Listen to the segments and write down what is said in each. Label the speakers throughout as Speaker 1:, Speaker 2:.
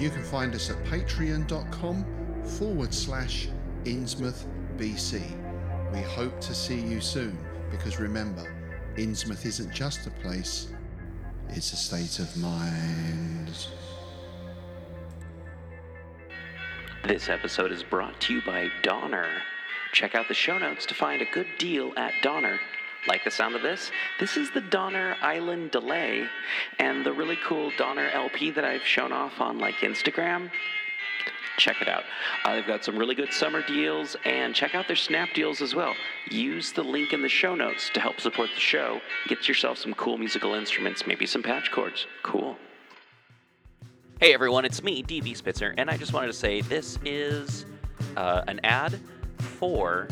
Speaker 1: You can find us at patreon.com forward slash Innsmouth BC. We hope to see you soon because remember, Innsmouth isn't just a place, it's a state of mind.
Speaker 2: This episode is brought to you by Donner. Check out the show notes to find a good deal at Donner. Like the sound of this? This is the Donner Island Delay, and the really cool Donner LP that I've shown off on like Instagram. Check it out. Uh, they've got some really good summer deals, and check out their snap deals as well. Use the link in the show notes to help support the show. Get yourself some cool musical instruments, maybe some patch cords. Cool. Hey everyone, it's me, DB Spitzer, and I just wanted to say this is uh, an ad for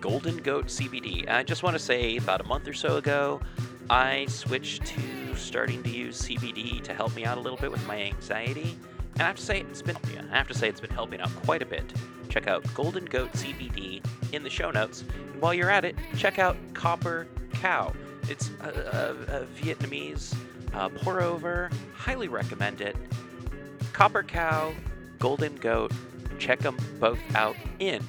Speaker 2: Golden Goat CBD. I just want to say about a month or so ago, I switched to starting to use CBD to help me out a little bit with my anxiety. And I have to say it's been I have to say it's been helping out quite a bit. Check out Golden Goat CBD in the show notes. And while you're at it, check out Copper Cow. It's a, a, a Vietnamese uh, pour over. Highly recommend it. Copper Cow, Golden Goat. Check them both out in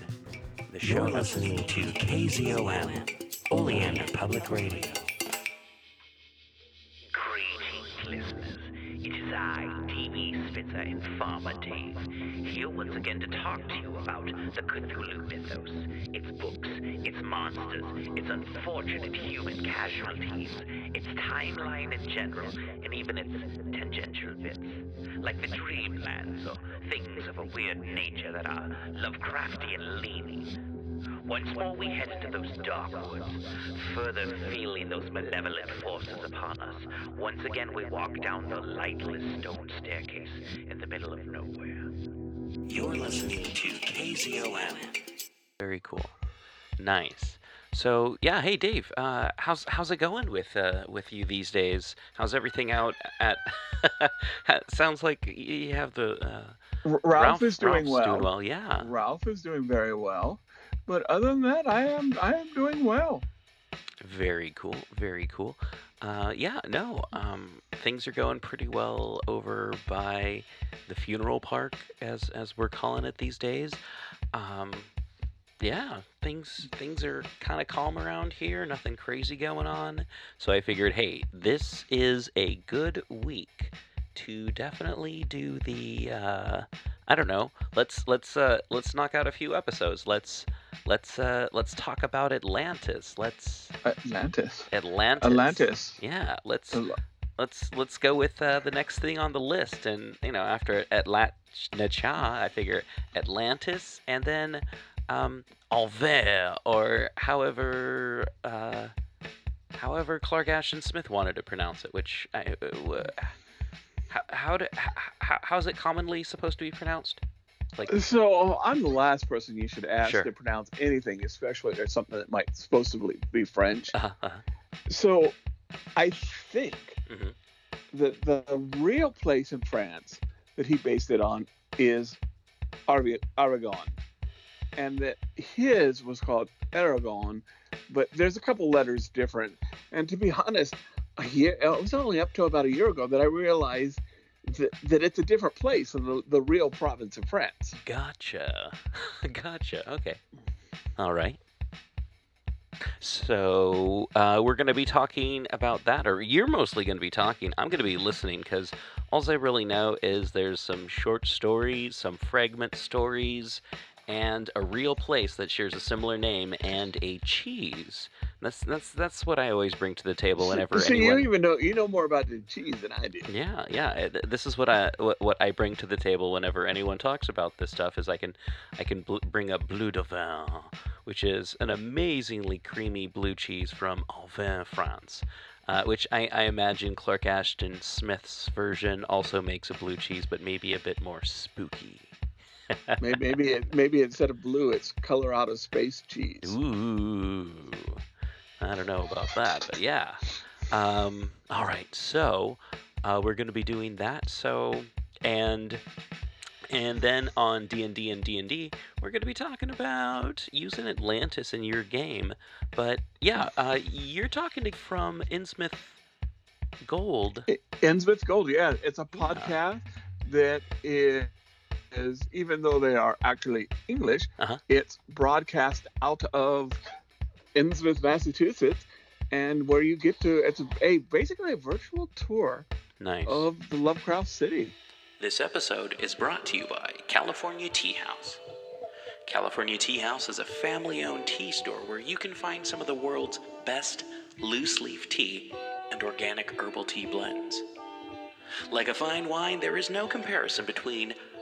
Speaker 2: the show
Speaker 3: listening to KZOM, Oleander Public Radio.
Speaker 4: Spitzer Informer Dave, here once again to talk to you about the Cthulhu mythos, its books, its monsters, its unfortunate human casualties, its timeline in general, and even its tangential bits, like the dreamlands or things of a weird nature that are Lovecraftian leaning. Once more we head into those dark woods, further feeling those malevolent forces upon us. Once again we walk down the lightless stone staircase in the middle of nowhere.
Speaker 3: You're listening to KZOM.
Speaker 2: Very cool. Nice. So yeah, hey Dave, uh, how's how's it going with uh, with you these days? How's everything out at? sounds like you have the uh,
Speaker 5: R- Ralph, is doing
Speaker 2: Ralph's
Speaker 5: well.
Speaker 2: Doing well, yeah.
Speaker 5: Ralph is doing very well. But other than that, I am I am doing well.
Speaker 2: Very cool. Very cool. Uh, yeah, no, um, things are going pretty well over by the funeral park, as as we're calling it these days. Um, yeah, things things are kind of calm around here. Nothing crazy going on. So I figured, hey, this is a good week to definitely do the. Uh, I don't know. Let's let's uh, let's knock out a few episodes. Let's let's uh, let's talk about Atlantis. Let's
Speaker 5: Atlantis.
Speaker 2: Atlantis.
Speaker 5: Atlantis.
Speaker 2: Yeah, let's let's let's go with uh, the next thing on the list, and you know, after Atlantia, I figure Atlantis, and then um, Envers, or however uh, however Clark Ashton Smith wanted to pronounce it. Which I, uh, how how, do, how how's it commonly supposed to be pronounced? Like
Speaker 5: So I'm the last person you should ask
Speaker 2: Sure.
Speaker 5: to pronounce anything, especially if there's something that might supposedly be French.
Speaker 2: uh, uh,
Speaker 5: So I think
Speaker 2: Mhm.
Speaker 5: that the real place in France that he based it on is Auvergne, and that his was called Averoigne, but there's a couple letters different. And to be honest, a year, it was only up to about a year ago that I realized that, that it's a different place than the, the real province of France.
Speaker 2: gotcha, gotcha. Okay, all right. So uh, we're going to be talking about that, or you're mostly going to be talking. I'm going to be listening because all I really know is there's some short stories, some fragment stories, and a real place that shares a similar name and a cheese. That's that's that's what I always bring to the table whenever
Speaker 5: So you
Speaker 2: anyone.
Speaker 5: don't even know you know more about the cheese than I do.
Speaker 2: Yeah, yeah. uh, This is what I what, what I bring to the table whenever anyone talks about this stuff. Is I can I can bl- bring up Bleu d'Auvergne, which is an amazingly creamy blue cheese from Auvergne, France. Uh, which I, I imagine Clark Ashton Smith's version also makes a blue cheese, but maybe a bit more spooky.
Speaker 5: Maybe maybe, it, maybe instead of blue, it's Colorado space cheese.
Speaker 2: Ooh, I don't know about that, but yeah. Um, all right, so uh, we're going to be doing that. So and and then on D and D and D and D, we're going to be talking about using Atlantis in your game. But yeah, uh, you're talking to, from Innsmouth Gold.
Speaker 5: Innsmouth Gold, yeah, it's a podcast that is, is even though they are actually English,
Speaker 2: Uh-huh.
Speaker 5: it's broadcast out of Innsmouth, Massachusetts, and where you get to it's a basically a virtual tour
Speaker 2: Nice.
Speaker 5: of the Lovecraft City.
Speaker 2: This episode is brought to you by California Tea House. California Tea House is a family owned tea store where you can find some of the world's best loose leaf tea and organic herbal tea blends. Like a fine wine, there is no comparison between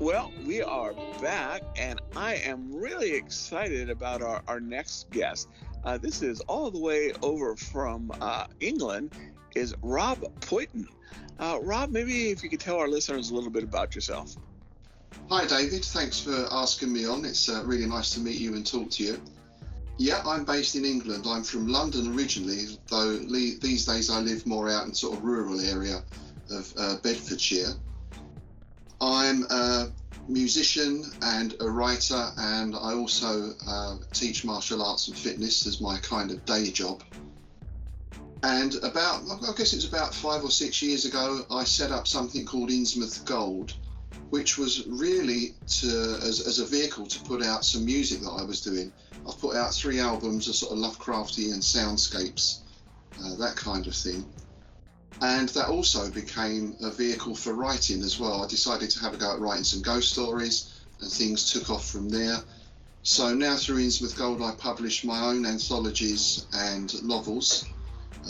Speaker 5: Well, we are back, and I am really excited about our, our next guest. Uh, this is all the way over from uh, England, is Rob Poyton. Uh, Rob, maybe if you could tell our listeners a little bit about yourself.
Speaker 1: Hi, David. Thanks for asking me on. It's uh, really nice to meet you and talk to you. Yeah, I'm based in England. I'm from London originally, though le- these days I live more out in sort of rural area of uh, Bedfordshire. I'm a musician and a writer, and I also uh, teach martial arts and fitness as my kind of day job. And about, I guess it was about five or six years ago, I set up something called Innsmouth Gold, which was really to as, as a vehicle to put out some music that I was doing. I've put out three albums of sort of Lovecraftian soundscapes, uh, that kind of thing. And that also became a vehicle for writing as well. I decided to have a go at writing some ghost stories, and things took off from there. So now through Innsmouth Gold, I publish my own anthologies and novels,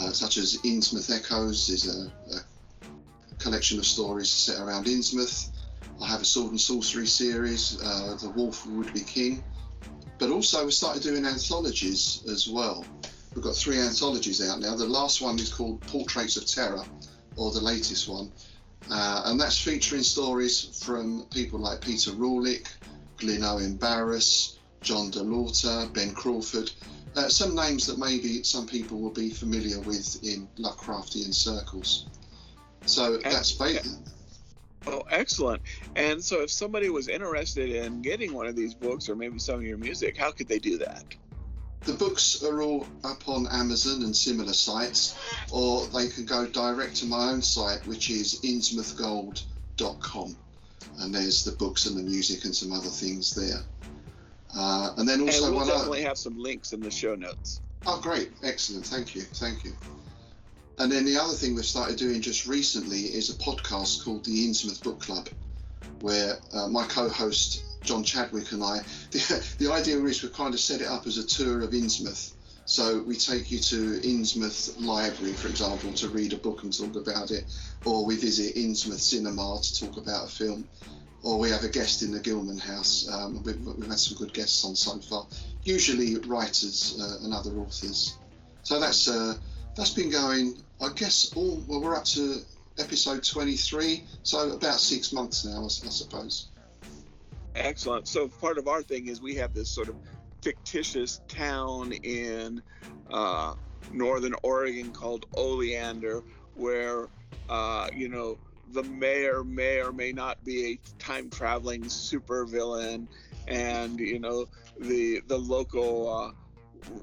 Speaker 1: uh, such as Innsmouth Echoes is a, a collection of stories set around Innsmouth. I have a sword and sorcery series, uh, The Wolf Would Be King. But also, we started doing anthologies as well. We've got three anthologies out now. The last one is called Portraits of Terror, or the latest one. Uh, and that's featuring stories from people like Peter Rawlik, Glynn Owen Barrass, John DeLaughter, Ben Crawford. Uh, some names that maybe some people will be familiar with in Lovecraftian circles. So that's ba-
Speaker 5: Oh, excellent. And so, if somebody was interested in getting one of these books or maybe some of your music, how could they do that?
Speaker 1: The books are all up on Amazon and similar sites, or they can go direct to my own site, which is innsmouthgold.com. And there's the books and the music and some other things there. Uh, and then also,
Speaker 5: and we'll definitely have some links in the show notes.
Speaker 1: Oh, great. Excellent. Thank you. Thank you. And then the other thing we've started doing just recently is a podcast called the Innsmouth Book Club, where uh, my co host John Chadwick and I, the, the idea is we kind of set it up as a tour of Innsmouth. So we take you to Innsmouth Library, for example, to read a book and talk about it, or we visit Innsmouth Cinema to talk about a film, or we have a guest in the Gilman House. Um, we've, we've had some good guests on so far, usually writers uh, and other authors. So that's uh, that's been going. I guess all well, we're up to episode 23, so about six months now, I suppose.
Speaker 5: Excellent. So, part of our thing is we have this sort of fictitious town in uh, northern Oregon called Oleander, where uh, you know the mayor may or may not be a time traveling supervillain, and you know the the local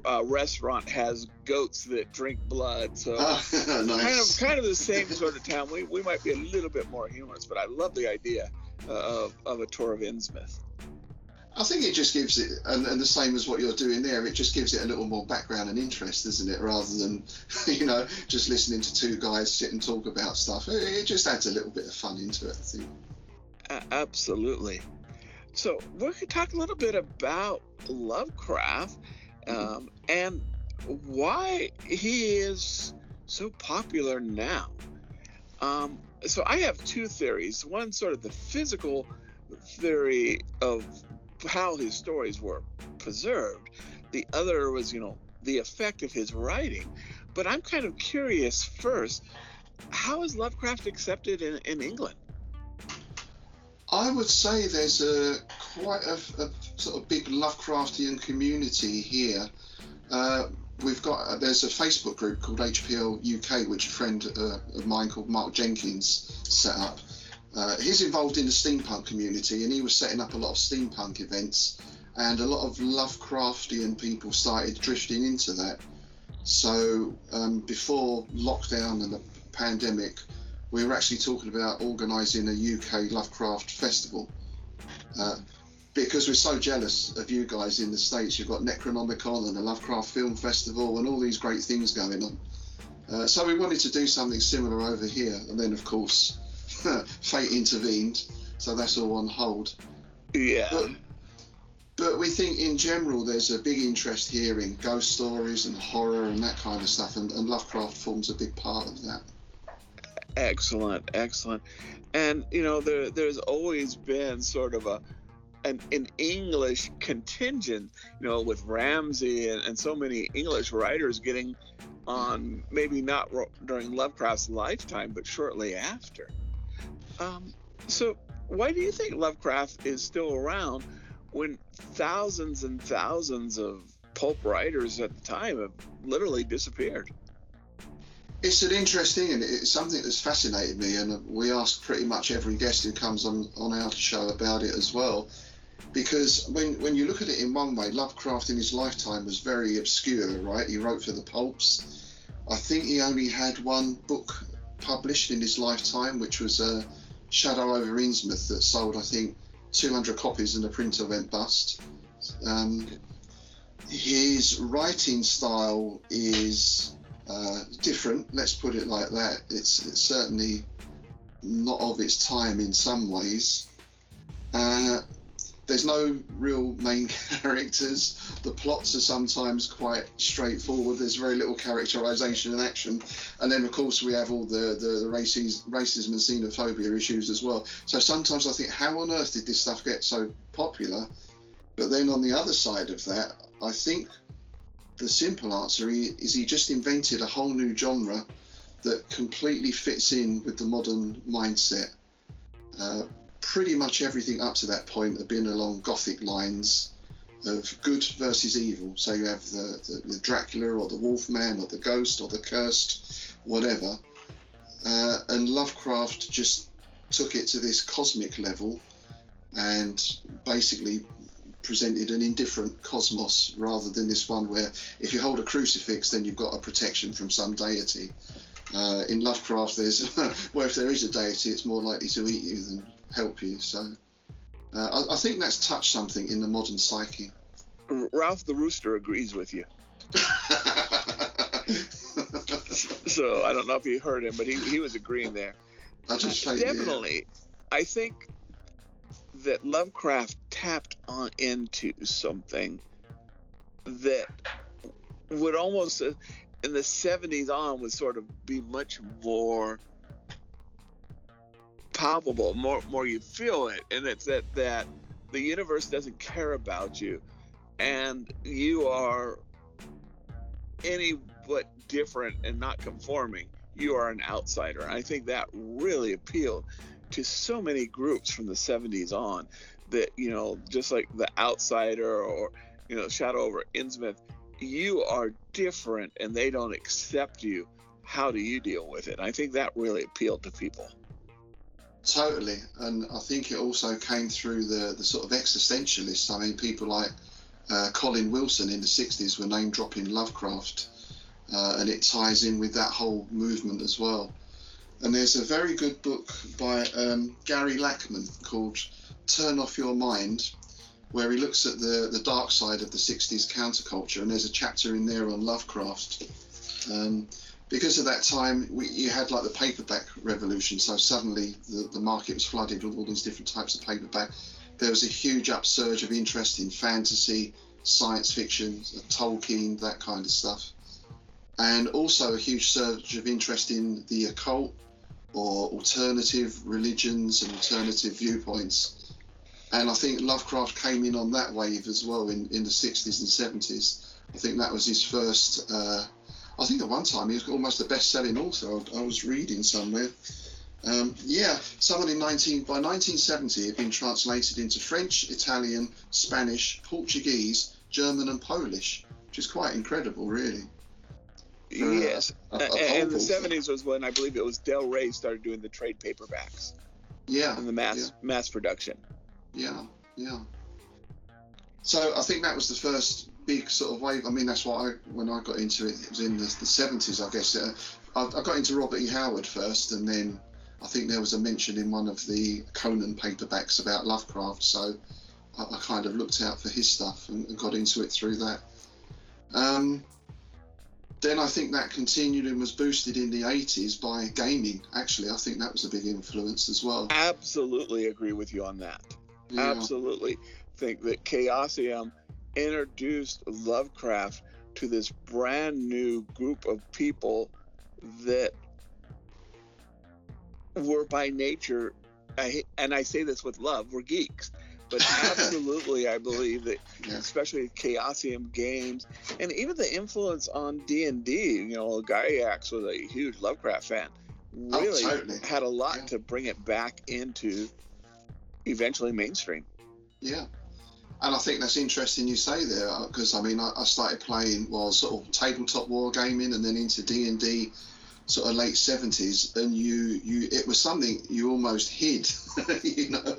Speaker 5: uh, uh, restaurant has goats that drink blood. So
Speaker 1: Ah,
Speaker 5: kind of kind of the same sort of town. We, we might be a little bit more humorous, but I love the idea of, of a tour of Innsmouth.
Speaker 1: I think it just gives it, and, and the same as what you're doing there, it just gives it a little more background and interest, doesn't it? Rather than, you know, just listening to two guys sit and talk about stuff. It, it just adds a little bit of fun into it, I think.
Speaker 5: Absolutely. So we could talk a little bit about Lovecraft um, and why he is so popular now. Um, so I have two theories. One sort of the physical theory of how his stories were preserved. The other was, you know, the effect of his writing. But I'm kind of curious first, how is Lovecraft accepted in, in England?
Speaker 1: I would say there's a quite a, a sort of big Lovecraftian community here. Uh, we've got there's a Facebook group called HPL UK, which a friend uh, of mine called Mark Jenkins set up. Uh, he's involved in the steampunk community, and he was setting up a lot of steampunk events, and a lot of Lovecraftian people started drifting into that. So um, before lockdown and the pandemic, we were actually talking about organising a UK Lovecraft festival. Uh, because we're so jealous of you guys in the States, you've got Necronomicon and the Lovecraft Film Festival and all these great things going on. Uh, so we wanted to do something similar over here, and then of course, fate intervened, so that's all on hold.
Speaker 5: Yeah.
Speaker 1: But, but we think in general there's a big interest here in ghost stories and horror and that kind of stuff, and, and Lovecraft forms a big part of that.
Speaker 5: Excellent, excellent. And you know, there there's always been sort of a an, an English contingent, you know, with Ramsey and, and so many English writers getting on maybe not ro- during Lovecraft's lifetime, but shortly after. Um, so why do you think Lovecraft is still around when thousands and thousands of pulp writers at the time have literally disappeared?
Speaker 1: It's an interesting and it's something that's fascinated me, and we ask pretty much every guest who comes on, on our show about it as well. Because when, when you look at it in one way, Lovecraft in his lifetime was very obscure, right? He wrote for the pulps. I think he only had one book published in his lifetime, which was uh, Shadow over Innsmouth, that sold, I think, 200 copies and the printer went bust. Um, his writing style is uh, different. Let's put it like that. It's, it's certainly not of its time in some ways. Uh, there's no real main characters. The plots are sometimes quite straightforward. There's very little characterization and action, and then of course we have all the the, the races, racism and xenophobia issues as well. So sometimes I think, how on earth did this stuff get so popular? But then on the other side of that, I think the simple answer is he just invented a whole new genre that completely fits in with the modern mindset. Uh, pretty much everything up to that point had been along gothic lines of good versus evil. So you have the, the, the Dracula or the Wolfman or the Ghost or the Cursed, whatever. Uh, and Lovecraft just took it to this cosmic level and basically presented an indifferent cosmos rather than this one where if you hold a crucifix then you've got a protection from some deity. Uh, in Lovecraft, there's well, if there is a deity, it's more likely to eat you than help you. So, uh, I, I think that's touched something in the modern psyche.
Speaker 5: Ralph the Rooster agrees with you. So I don't know if you heard him, but he, he was agreeing there.
Speaker 1: I just say, yeah.
Speaker 5: Definitely, I think that Lovecraft tapped on into something that would almost, uh, in the 70s on, would sort of be much more palpable, more more you feel it, and it's that that the universe doesn't care about you, and you are any but different and not conforming. You are an outsider. I think that really appealed to so many groups from the 70s on that, you know, just like The Outsider or, you know, Shadow over Innsmouth, you are different and they don't accept you, how do you deal with it? I think that really appealed to people.
Speaker 1: Totally, and I think it also came through the the sort of existentialists. I mean, people like uh, Colin Wilson in the '60s were name dropping Lovecraft, uh, and it ties in with that whole movement as well. And there's a very good book by um, Gary Lachman called "Turn Off Your Mind," where he looks at the the dark side of the '60s counterculture, and there's a chapter in there on Lovecraft. Um, because of that time, we, you had like the paperback revolution. So suddenly the, the market was flooded with all these different types of paperback. There was a huge upsurge of interest in fantasy, science fiction, Tolkien, that kind of stuff. And also a huge surge of interest in the occult or alternative religions and alternative viewpoints. And I think Lovecraft came in on that wave as well in, in the 60s and 70s. I think that was his first. Uh, I think at one time he was almost the best-selling author. I, I was reading somewhere. Um, yeah, someone in 19 by 1970 had been translated into French, Italian, Spanish, Portuguese, German, and Polish, which is quite incredible, really. For, uh,
Speaker 5: yes,
Speaker 1: a- a
Speaker 5: and the
Speaker 1: Polish author.
Speaker 5: '70s was when I believe it was Del Rey started doing the trade paperbacks
Speaker 1: Yeah,
Speaker 5: and the mass
Speaker 1: yeah.
Speaker 5: mass production.
Speaker 1: Yeah, yeah. So I think that was the first big sort of wave. I mean, that's what I when I got into it. It was in the, the 70s, I guess. Uh, I, I got into Robert E. Howard first, and then I think there was a mention in one of the Conan paperbacks about Lovecraft. So I, I kind of looked out for his stuff and, and got into it through that. Um, then I think that continued and was boosted in the 80s by gaming. Actually, I think that was a big influence as well.
Speaker 5: Absolutely agree with you on that.
Speaker 1: Yeah.
Speaker 5: Absolutely think that Chaosium introduced Lovecraft to this brand new group of people that were by nature, I, and I say this with love, were geeks. But absolutely, I believe that,
Speaker 1: Yeah.
Speaker 5: especially Chaosium games, and even the influence on D and D. You know, Gygax was a huge Lovecraft fan.
Speaker 1: Oh,
Speaker 5: Really
Speaker 1: totally.
Speaker 5: had a lot
Speaker 1: Yeah.
Speaker 5: to bring it back into eventually mainstream.
Speaker 1: Yeah, and I think that's interesting you say there because I mean I, I started playing well sort of tabletop wargaming and then into D and D sort of late seventies, and you you it was something you almost hid. you know,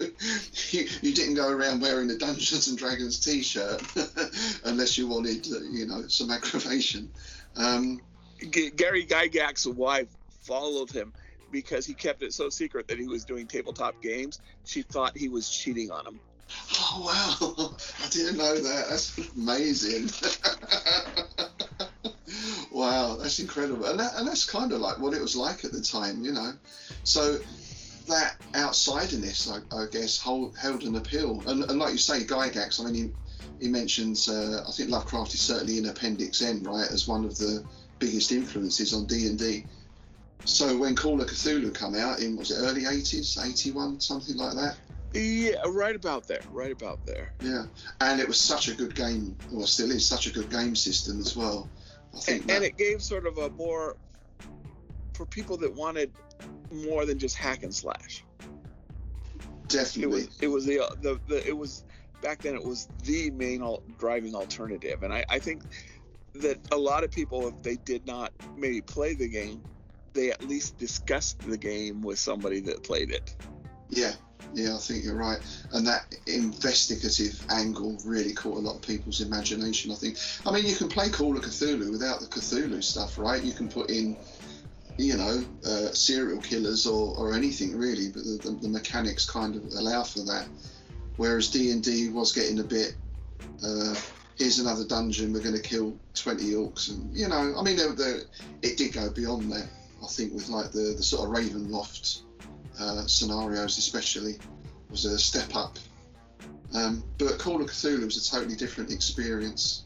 Speaker 1: you, you didn't go around wearing a Dungeons and Dragons T-shirt unless you wanted uh, you know some aggravation. Um,
Speaker 5: G- Gary Gygax's wife followed him because he kept it so secret that he was doing tabletop games. She thought he was cheating on him.
Speaker 1: Oh wow! I didn't know that. That's amazing. wow, that's incredible, and, that, and that's kind of like what it was like at the time, you know. So that outsiderness, I, I guess, hold, held an appeal, and, and like you say, Gygax. I mean, he, he mentions. Uh, I think Lovecraft is certainly in Appendix N, right, as one of the biggest influences on D and D. So when Call of Cthulhu come out in was it early 80s, 81, something like that.
Speaker 5: Yeah, right about there. Right about there.
Speaker 1: Yeah, and it was such a good game, or still is such a good game system as well. I think
Speaker 5: And,
Speaker 1: that,
Speaker 5: and it gave sort of a more for people that wanted more than just hack and slash.
Speaker 1: Definitely, It
Speaker 5: was it was the the, the it was back then it was the main al- driving alternative, and I, I think that a lot of people if they did not maybe play the game, they at least discussed the game with somebody that played it.
Speaker 1: Yeah, yeah, I think you're right. And that investigative angle really caught a lot of people's imagination. I think. I mean, you can play Call of Cthulhu without the Cthulhu stuff, right? You can put in, you know, uh, serial killers or, or anything really, but the, the, the mechanics kind of allow for that. Whereas D and D was getting a bit. Uh, here's another dungeon. We're going to kill 20 orcs, and you know, I mean, there, there, it did go beyond that. I think with like the, the sort of Ravenloft uh, scenarios, especially, was a step up. Um, but Call of Cthulhu was a totally different experience,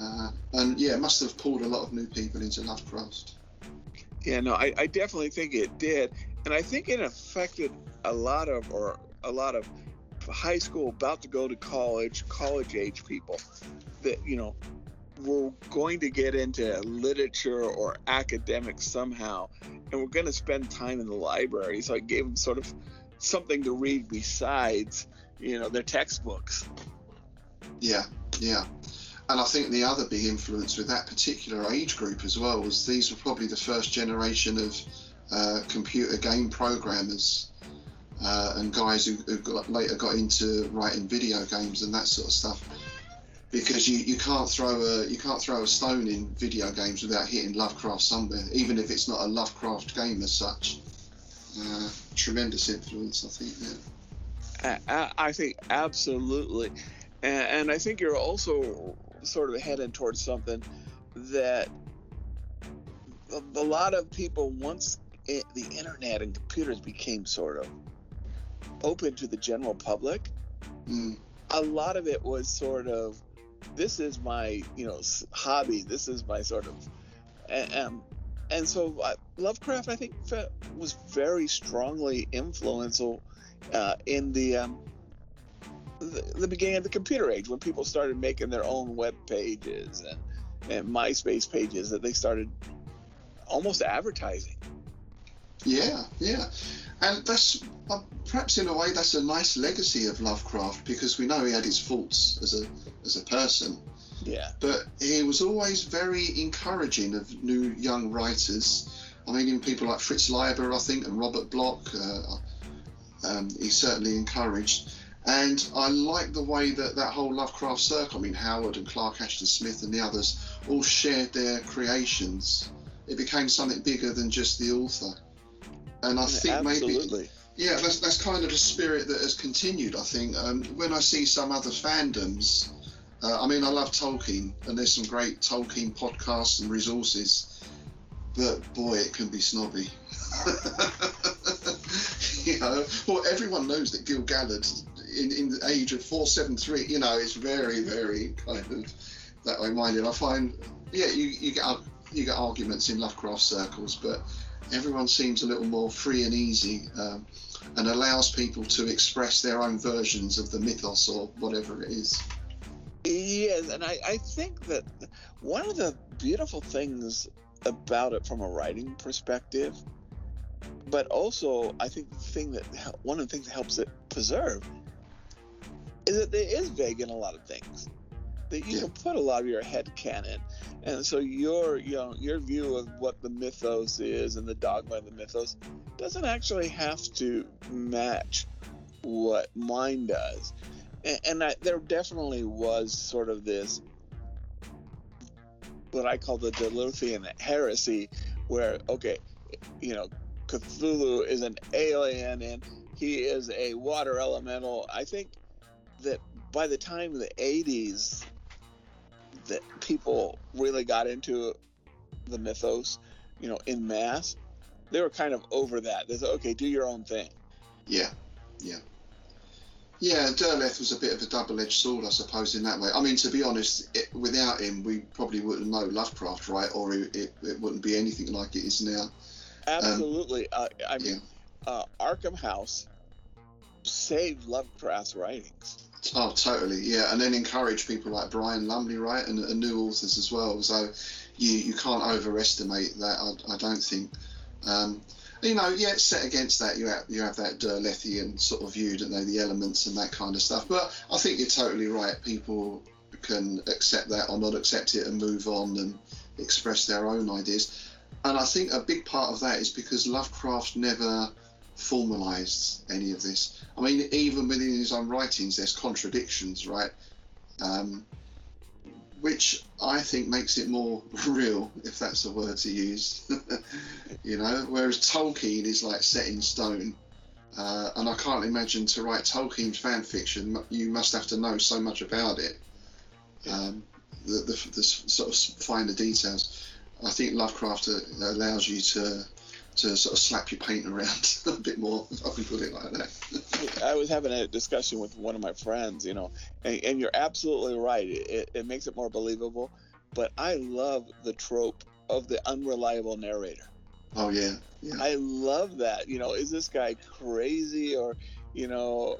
Speaker 1: uh, and yeah, it must have pulled a lot of new people into Lovecraft.
Speaker 5: Yeah, no, I, I definitely think it did, and I think it affected a lot of or a lot of high school about to go to college, college age people that you know were going to get into literature or academics somehow, and we're going to spend time in the library. So I gave them sort of something to read besides you know their textbooks.
Speaker 1: Yeah, yeah. And I think the other big influence with that particular age group as well was these were probably the first generation of uh, computer game programmers uh, and guys who, who got, later got into writing video games and that sort of stuff. Because you, you can't throw a you can't throw a stone in video games without hitting Lovecraft somewhere, even if it's not a Lovecraft game as such. Uh, tremendous influence, I think. Yeah.
Speaker 5: I, think absolutely, and, and I think you're also sort of heading towards something that a, a lot of people once it, the internet and computers became sort of open to the general public.
Speaker 1: Mm,
Speaker 5: A lot of it was sort of, this is my you know hobby. This is my sort of, and and, so uh, Lovecraft I think was very strongly influential uh, in the, um, the the beginning of the computer age when people started making their own web pages and and MySpace pages that they started almost advertising.
Speaker 1: Yeah, yeah, and that's uh, perhaps in a way that's a nice legacy of Lovecraft because we know he had his faults as a as a person,
Speaker 5: Yeah,
Speaker 1: but he was always very encouraging of new young writers. I mean, even people like Fritz Leiber, I think, and Robert Bloch, uh, um, he certainly encouraged. And I like the way that that whole Lovecraft circle, I mean, Howard and Clark Ashton Smith and the others all shared their creations. It became something bigger than just the author. And I think maybe
Speaker 5: absolutely.
Speaker 1: yeah, that's that's kind of the spirit that has continued. I think um, when I see some other fandoms, uh, I mean, I love Tolkien, and there's some great Tolkien podcasts and resources, but boy, it can be snobby. you know, well, everyone knows that Gil Galad, in, in the age of four seven three, you know, is very very kind of that way minded. I find, yeah, you you get you get arguments in Lovecraft circles, but everyone seems a little more free and easy um, and allows people to express their own versions of the mythos or whatever it is.
Speaker 5: Yes, and I, I think that one of the beautiful things about it from a writing perspective, but also I think the thing that one of the things that helps it preserve is that it is vague in a lot of things. That you can put a lot of your head canon, and so your you know your view of what the mythos is and the dogma of the mythos doesn't actually have to match what mine does and, and I, there definitely was sort of this what I call the Derlethian heresy, where okay, you know, Cthulhu is an alien and he is a water elemental. I think that by the time the '80s, that people really got into the mythos, you know, in mass, they were kind of over that. They said, okay, do your own thing.
Speaker 1: Yeah, yeah. Yeah, Derleth was a bit of a double-edged sword, I suppose, in that way. I mean, to be honest, it, without him, we probably wouldn't know Lovecraft, right? Or it, it, it wouldn't be anything like it is now.
Speaker 5: Absolutely. uh, I mean,
Speaker 1: Yeah.
Speaker 5: uh, Arkham House saved Lovecraft's writings.
Speaker 1: Oh, totally, yeah. And then encourage people like Brian Lumley, right, and, and new authors as well. So you you can't overestimate that. I, I don't think. Um, you know, yeah, set against that, you have you have that Derlethian sort of view, don't they, the elements and that kind of stuff. But I think you're totally right. People can accept that or not accept it and move on and express their own ideas. And I think a big part of that is because Lovecraft never formalized any of this. I mean, even within his own writings, there's contradictions, right? Um, which I think makes it more real, if that's a word to use. you know, whereas Tolkien is like set in stone. Uh, and I can't imagine to write Tolkien fan fiction, you must have to know so much about it. Um, the, the, the sort of finer details. I think Lovecraft uh, allows you to to sort of slap your paint around a bit more, I can put it like that.
Speaker 5: I was having a discussion with one of my friends, you know, and, and you're absolutely right. It, it makes it more believable. But I love the trope of the unreliable narrator.
Speaker 1: oh yeah, yeah,
Speaker 5: I love that. You know, is this guy crazy or, you know,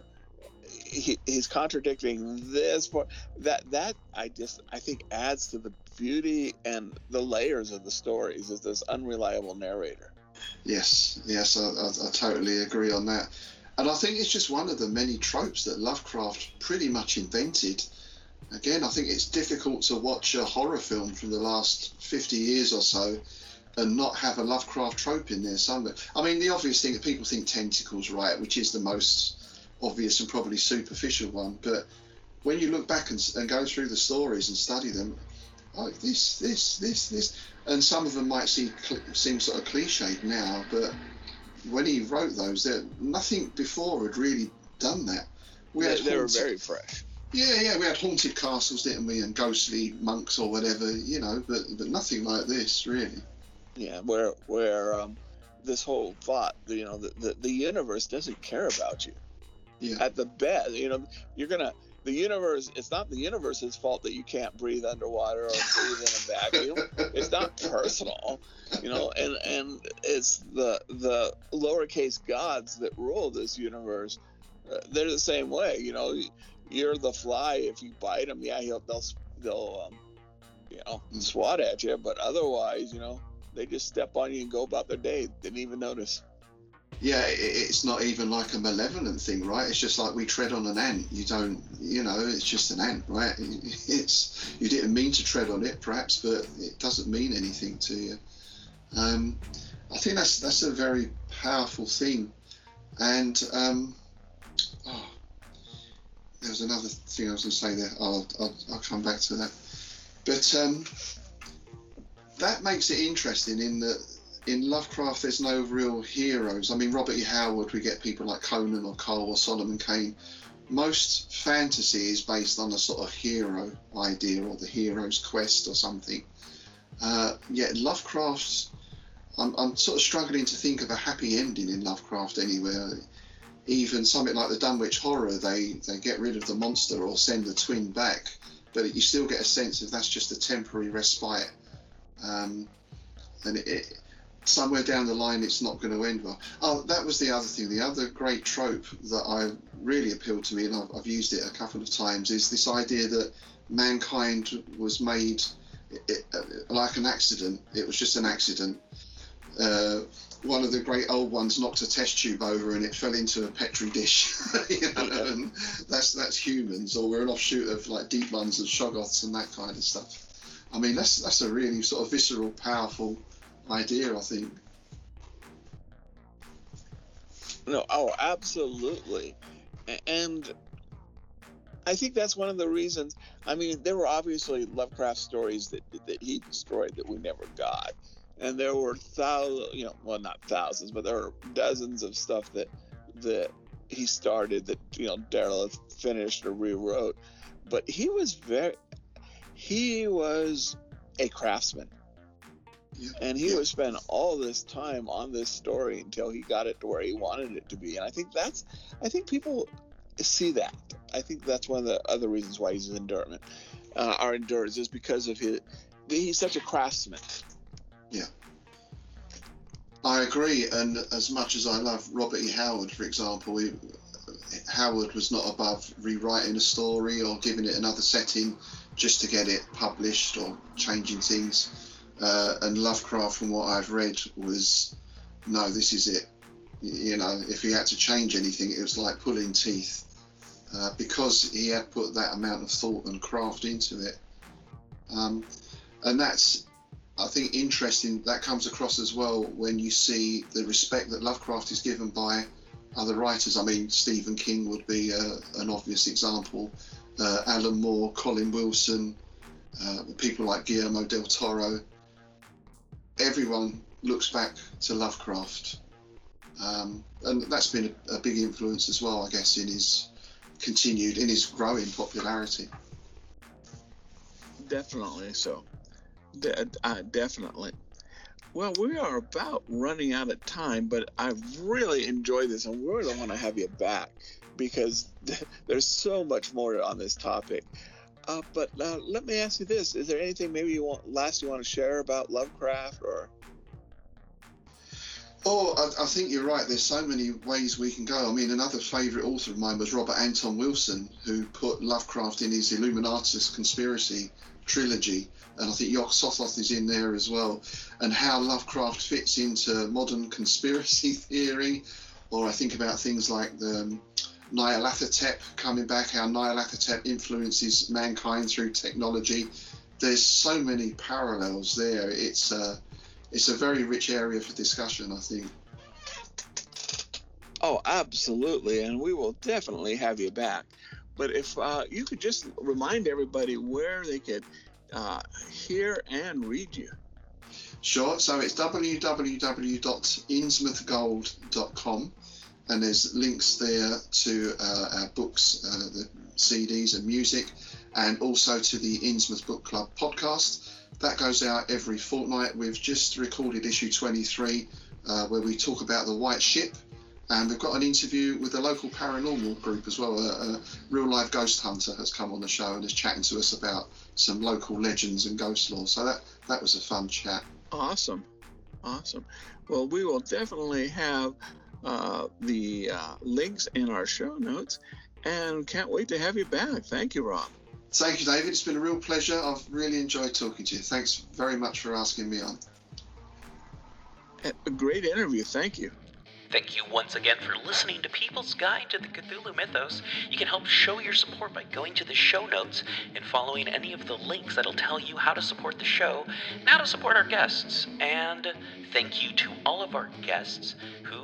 Speaker 5: he, he's contradicting this part that that I just I think adds to the beauty and the layers of the stories is this unreliable narrator.
Speaker 1: Yes, yes. I, I, I totally agree on that. And I think it's just one of the many tropes that Lovecraft pretty much invented. again, I think it's difficult to watch a horror film from the last 50 years or so and not have a Lovecraft trope in there somewhere. I mean, the obvious thing that people think tentacles, right, which is the most obvious and probably superficial one, but when you look back and, and go through the stories and study them, like this, this, this, this, and some of them might seem, seem sort of cliched now, but when he wrote those, there nothing before had really done that.
Speaker 5: We had they, they were very fresh.
Speaker 1: Yeah, yeah, we had haunted castles, didn't we, and ghostly monks or whatever, you know, but but nothing like this really.
Speaker 5: Yeah, where where um, this whole thought, you know, the, the the universe doesn't care about you.
Speaker 1: Yeah.
Speaker 5: At the best, you know, you're gonna the universe. It's not the universe's fault that you can't breathe underwater or breathe in a vacuum. it's not personal, you know, and and it's the the lowercase gods that rule this universe. Uh, they're the same way, you know. You're the fly. If you bite them, yeah, he'll they'll they'll um, you know swat at you, but otherwise, you know, they just step on you and go about their day. Didn't even notice.
Speaker 1: Yeah, it's not even like a malevolent thing, right? It's just like we tread on an ant. You don't, you know, it's just an ant, right? It's you didn't mean to tread on it, perhaps, but it doesn't mean anything to you. Um, I think that's that's a very powerful thing, and um, oh, there was another thing I was going to say there. I'll, I'll, I'll come back to that, but um, that makes it interesting in that in Lovecraft there's no real heroes. I mean, Robert E. Howard, we get people like Conan or Kull or Solomon Kane. Most fantasy is based on a sort of hero idea or the hero's quest or something. Uh, yet Lovecraft's, I'm, I'm sort of struggling to think of a happy ending in Lovecraft anywhere. Even something like the Dunwich Horror, they, they get rid of the monster or send the twin back, but you still get a sense of that's just a temporary respite um, and it, it, somewhere down the line, it's not going to end well. Oh, that was the other thing. The other great trope that I really appealed to me, and I've, I've used it a couple of times, is this idea that mankind was made it, uh, like an accident. It was just an accident. Uh, one of the great old ones knocked a test tube over and it fell into a petri dish. you know, and that's that's humans, or we're an offshoot of like deep ones and shoggoths and that kind of stuff. I mean, that's that's a really sort of visceral, powerful idea. I think.
Speaker 5: No, oh, absolutely, and I think that's one of the reasons. I mean, there were obviously Lovecraft stories that that he destroyed that we never got, and there were thousands, you know, well, not thousands, but there were dozens of stuff that that he started that you know Derleth finished or rewrote. But he was very he was a craftsman. And he would spend all this time on this story until he got it to where he wanted it to be. And I think that's, I think people see that. I think that's one of the other reasons why he's endurance, uh, our endurance is because of his, he's such a craftsman.
Speaker 1: Yeah. I agree. And as much as I love Robert E. Howard, for example, he, Howard was not above rewriting a story or giving it another setting just to get it published or changing things. Uh, and Lovecraft, from what I've read, was no, this is it. You know, if he had to change anything, it was like pulling teeth uh, because he had put that amount of thought and craft into it. Um, and that's, I think, interesting. That comes across as well when you see the respect that Lovecraft is given by other writers. I mean, Stephen King would be uh, an obvious example uh, Alan Moore, Colin Wilson, uh, people like Guillermo del Toro. Everyone looks back to Lovecraft, um, and that's been a, a, big influence as well, I guess, in his continued in his growing popularity.
Speaker 5: Definitely so. De- uh, definitely. Well, we are about running out of time, but I really enjoyed this, and we really want to have you back because there's so much more on this topic. Uh, but uh, let me ask you this: Is there anything maybe you want last you want to share about Lovecraft or?
Speaker 1: Oh, I, I, think you're right. There's so many ways we can go. I mean, another favourite author of mine was Robert Anton Wilson, who put Lovecraft in his Illuminatus conspiracy trilogy, and I think Yog-Sothoth is in there as well, and how Lovecraft fits into modern conspiracy theory, or I think about things like the um, Nyarlathotep coming back, how Nyarlathotep influences mankind through technology. There's so many parallels there. It's a, it's a very rich area for discussion, I think.
Speaker 5: Oh, absolutely, and we will definitely have you back. But if uh, you could just remind everybody where they could uh, hear and read you.
Speaker 1: Sure. So it's www.innsmouthgold.com, and there's links there to uh, our books, uh, the CDs and music, and also to the Innsmouth Book Club podcast. That goes out every fortnight. We've just recorded issue 23, uh, where we talk about the White Ship, and we've got an interview with a local paranormal group as well. A, a real life ghost hunter has come on the show and is chatting to us about some local legends and ghost lore. So that that was a fun chat.
Speaker 5: Awesome, awesome. Well, we will definitely have uh, the uh, links in our show notes, and can't wait to have you back. Thank you, Rob.
Speaker 1: Thank you, David. It's been a real pleasure. I've really enjoyed talking to you. Thanks very much for asking me on.
Speaker 5: A great interview. Thank you.
Speaker 2: Thank you once again for listening to People's Guide to the Cthulhu Mythos. You can help show your support by going to the show notes and following any of the links that'll tell you how to support the show and how to support our guests. And thank you to all of our guests who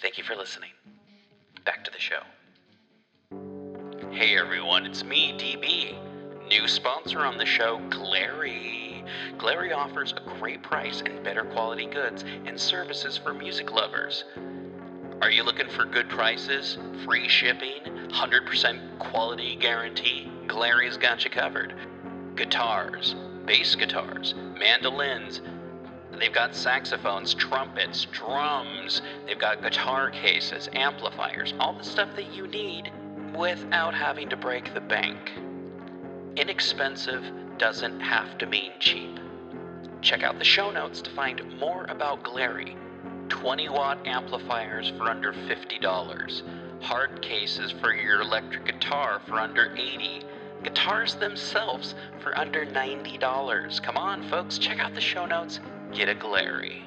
Speaker 2: Thank you for listening. Back to the show. Hey everyone, it's me, DB. New sponsor on the show, Glarry. Glarry offers a great price and better quality goods and services for music lovers. Are you looking for good prices, free shipping, 100% quality guarantee? Glarry's got you covered. Guitars, bass guitars, mandolins, They've got saxophones, trumpets, drums. They've got guitar cases, amplifiers, all the stuff that you need without having to break the bank. Inexpensive doesn't have to mean cheap. Check out the show notes to find more about Glarry. 20 watt amplifiers for under $50. Hard cases for your electric guitar for under 80 Guitars themselves for under $90. Come on, folks, check out the show notes. Get a Glarry.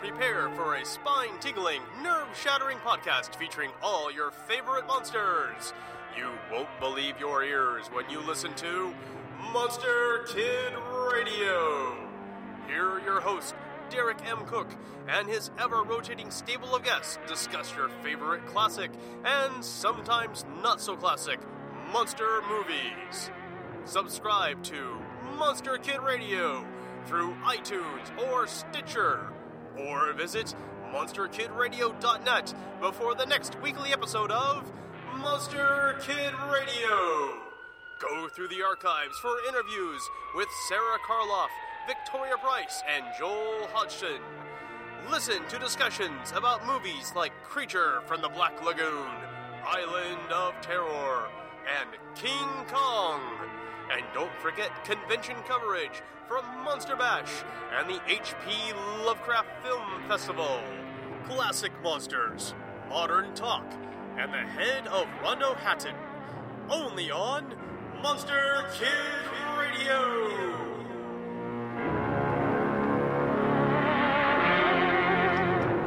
Speaker 6: Prepare for a spine tingling, nerve shattering podcast featuring all your favorite monsters. You won't believe your ears when you listen to Monster Kid Radio. Here are your hosts, Derek M. Koch, and his ever rotating stable of guests discuss your favorite classic and sometimes not so classic monster movies. Subscribe to Monster Kid Radio through iTunes or Stitcher, or visit monsterkidradio.net before the next weekly episode of Monster Kid Radio. Go through the archives for interviews with Sarah Karloff, Victoria Price, and Joel Hodgson. Listen to discussions about movies like Creature from the Black Lagoon, Island of Terror, and King Kong. And don't forget convention coverage from Monster Bash and the HP Lovecraft Film Festival. Classic monsters, modern talk, and the head of Rondo Hatton. Only on Monster Kid Radio.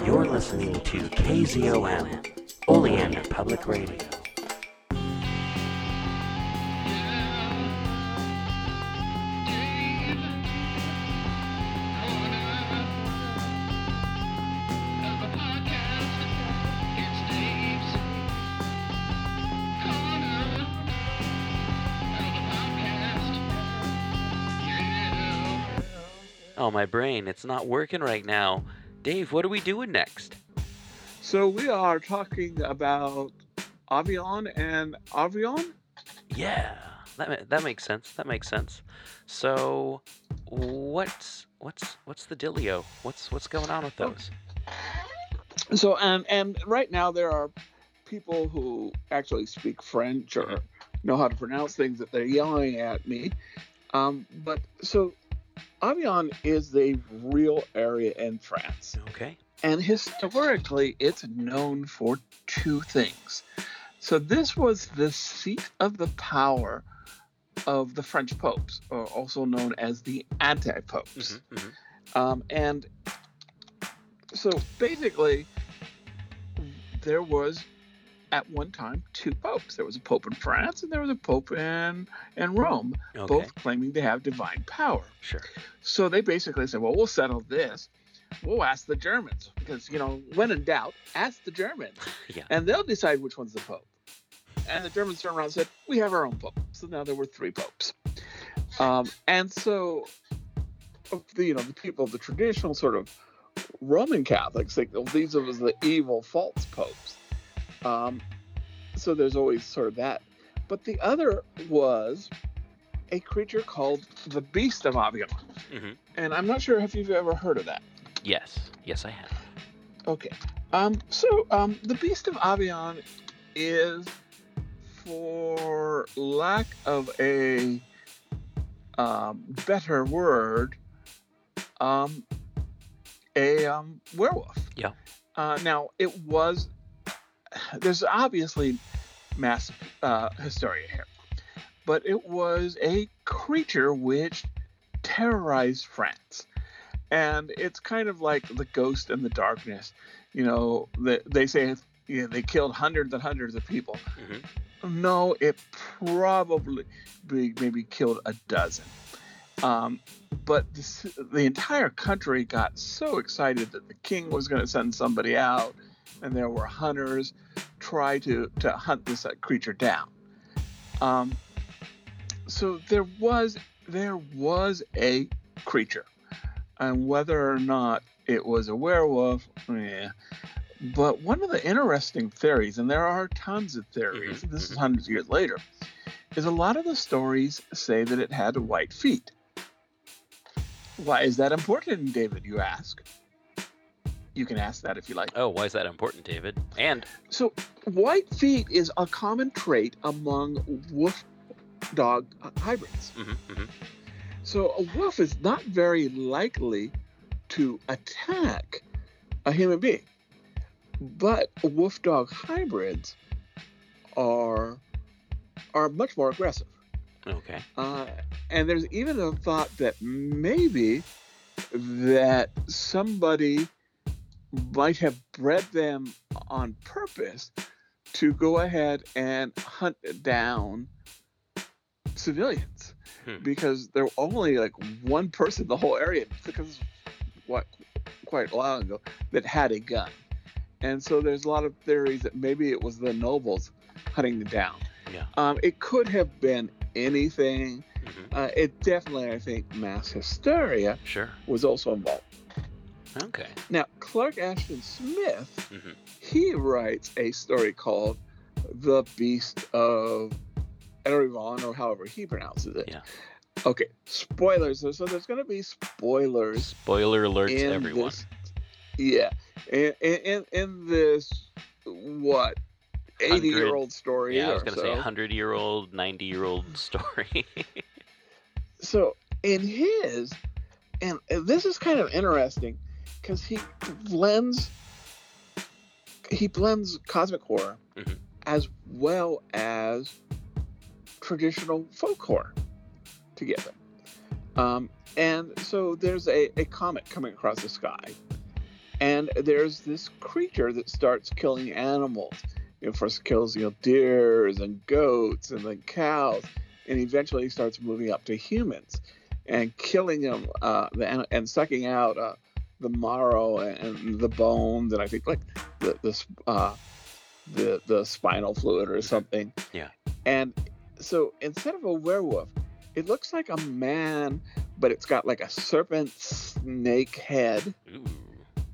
Speaker 3: You're listening to KZOM, Oleander Public Radio.
Speaker 2: Oh, my brain, it's not working right now. Dave, what are we doing next?
Speaker 5: So we are talking about Auvergne and Averoigne.
Speaker 2: Yeah, that, that makes sense. That makes sense. So, what's what's what's the dealio? What's what's going on with those?
Speaker 5: So and and right now there are people who actually speak French or know how to pronounce things that they're yelling at me. Um, but so Auvergne is a real area in France.
Speaker 2: Okay.
Speaker 5: And historically, it's known for two things. So, this was the seat of the power of the French popes, or also known as the anti popes.
Speaker 2: hmm hmm
Speaker 5: Um, and so, basically, there was at one time two popes. There was a pope in France, and there was a pope in, in Rome,
Speaker 2: Okay.
Speaker 5: both claiming to have divine power.
Speaker 2: Sure.
Speaker 5: So they basically said, well, we'll settle this. We'll ask the Germans because, you know, when in doubt, ask the Germans
Speaker 2: Yeah.
Speaker 5: and they'll decide which one's the Pope. And the Germans turned around and said, we have our own Pope. So now there were three Popes. Um, and so, the, you know, the people, the traditional sort of Roman Catholics think, well, these are the evil false popes. Um, so there's always sort of that. But the other was a creature called the Beast of Auvergne.
Speaker 2: hmm
Speaker 5: And I'm not sure if you've ever heard of that.
Speaker 2: Yes. Yes, I have.
Speaker 5: Okay. Um, so um, the Beast of Auvergne is, for lack of a um, better word, um, a um, werewolf.
Speaker 2: Yeah.
Speaker 5: Uh, now it was. There's obviously mass uh, hysteria here, but it was a creature which terrorized France, and it's kind of like the ghost in the darkness. You know, the, they say you know, they killed hundreds and hundreds of people.
Speaker 2: hmm
Speaker 5: No, it probably be, maybe killed a dozen. Um, but this, the entire country got so excited that the king was going to send somebody out, and there were hunters try to to hunt this uh, creature down. Um, so there was there was a creature, and whether or not it was a werewolf, yeah. But one of the interesting theories, and there are tons of theories,
Speaker 2: Mhm,
Speaker 5: this is
Speaker 2: mhm.
Speaker 5: hundreds of years later, is a lot of the stories say that it had white feet. Why is that important, David? You ask. You can ask that if you like.
Speaker 2: Oh, why is that important, David? And
Speaker 5: So, white feet is a common trait among wolf dog hybrids.
Speaker 2: mhm, mhm.
Speaker 5: So, a wolf is not very likely to attack a human being. But wolf dog hybrids are are much more aggressive.
Speaker 2: okay.
Speaker 5: Uh, and there's even a thought that maybe that somebody might have bred them on purpose to go ahead and hunt down civilians
Speaker 2: Hmm.
Speaker 5: because there were only like one person in the whole area because what quite a while ago that had a gun and so there's a lot of theories that maybe it was the nobles hunting them down
Speaker 2: Yeah.
Speaker 5: um, it could have been anything
Speaker 2: hmm
Speaker 5: uh, it definitely i think mass hysteria
Speaker 2: Sure.
Speaker 5: was also involved
Speaker 2: Okay.
Speaker 5: now clark ashton smith
Speaker 2: hmm
Speaker 5: he writes a story called the beast of Averoigne, or however he pronounces it
Speaker 2: Yeah.
Speaker 5: okay spoilers so, so there's going to be spoilers
Speaker 2: Spoiler alert to
Speaker 5: in
Speaker 2: everyone.
Speaker 5: this yeah in, in, in this what 80 year old story
Speaker 2: Yeah, I was gonna
Speaker 5: so.
Speaker 2: say hundred year old, ninety year old story.
Speaker 5: so in his and this is kind of interesting because he blends he blends cosmic horror
Speaker 2: Mhm.
Speaker 5: as well as traditional folk horror together um, and so there's a, a comet coming across the sky and there's this creature that starts killing animals you know first kills you know deers and goats and then cows and eventually starts moving up to humans and killing them uh, the, and, and sucking out uh, the marrow and the bones and I think like the the uh, the the spinal fluid or something.
Speaker 2: Yeah.
Speaker 5: And so instead of a werewolf, it looks like a man, but it's got like a serpent snake head.
Speaker 2: Ooh.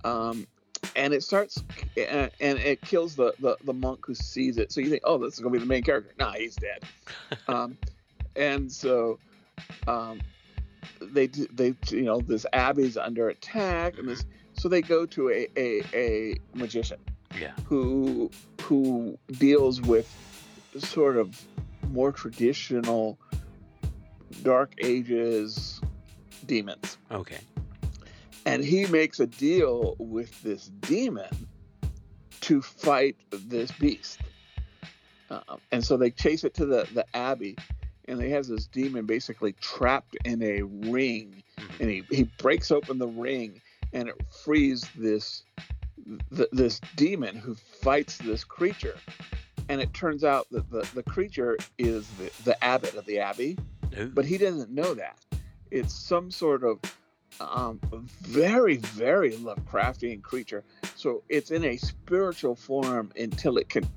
Speaker 5: Um, and it starts and, and it kills the, the the monk who sees it. So you think, oh, this is gonna be the main character. Nah, he's dead. um, and so um, they they you know this abbey's under attack and this so they go to a a, a magician
Speaker 2: Yeah.
Speaker 5: who who deals with sort of more traditional dark ages demons
Speaker 2: Okay.
Speaker 5: and he makes a deal with this demon to fight this beast. Um, and so they chase it to the, the abbey, and he has this demon basically trapped in a ring, and he, he breaks open the ring, and it frees this th- this demon who fights this creature. And it turns out that the, the creature is the, the abbot of the abbey,
Speaker 2: Ooh.
Speaker 5: but he doesn't know that. It's some sort of um, very, very Lovecraftian creature. So it's in a spiritual form until it can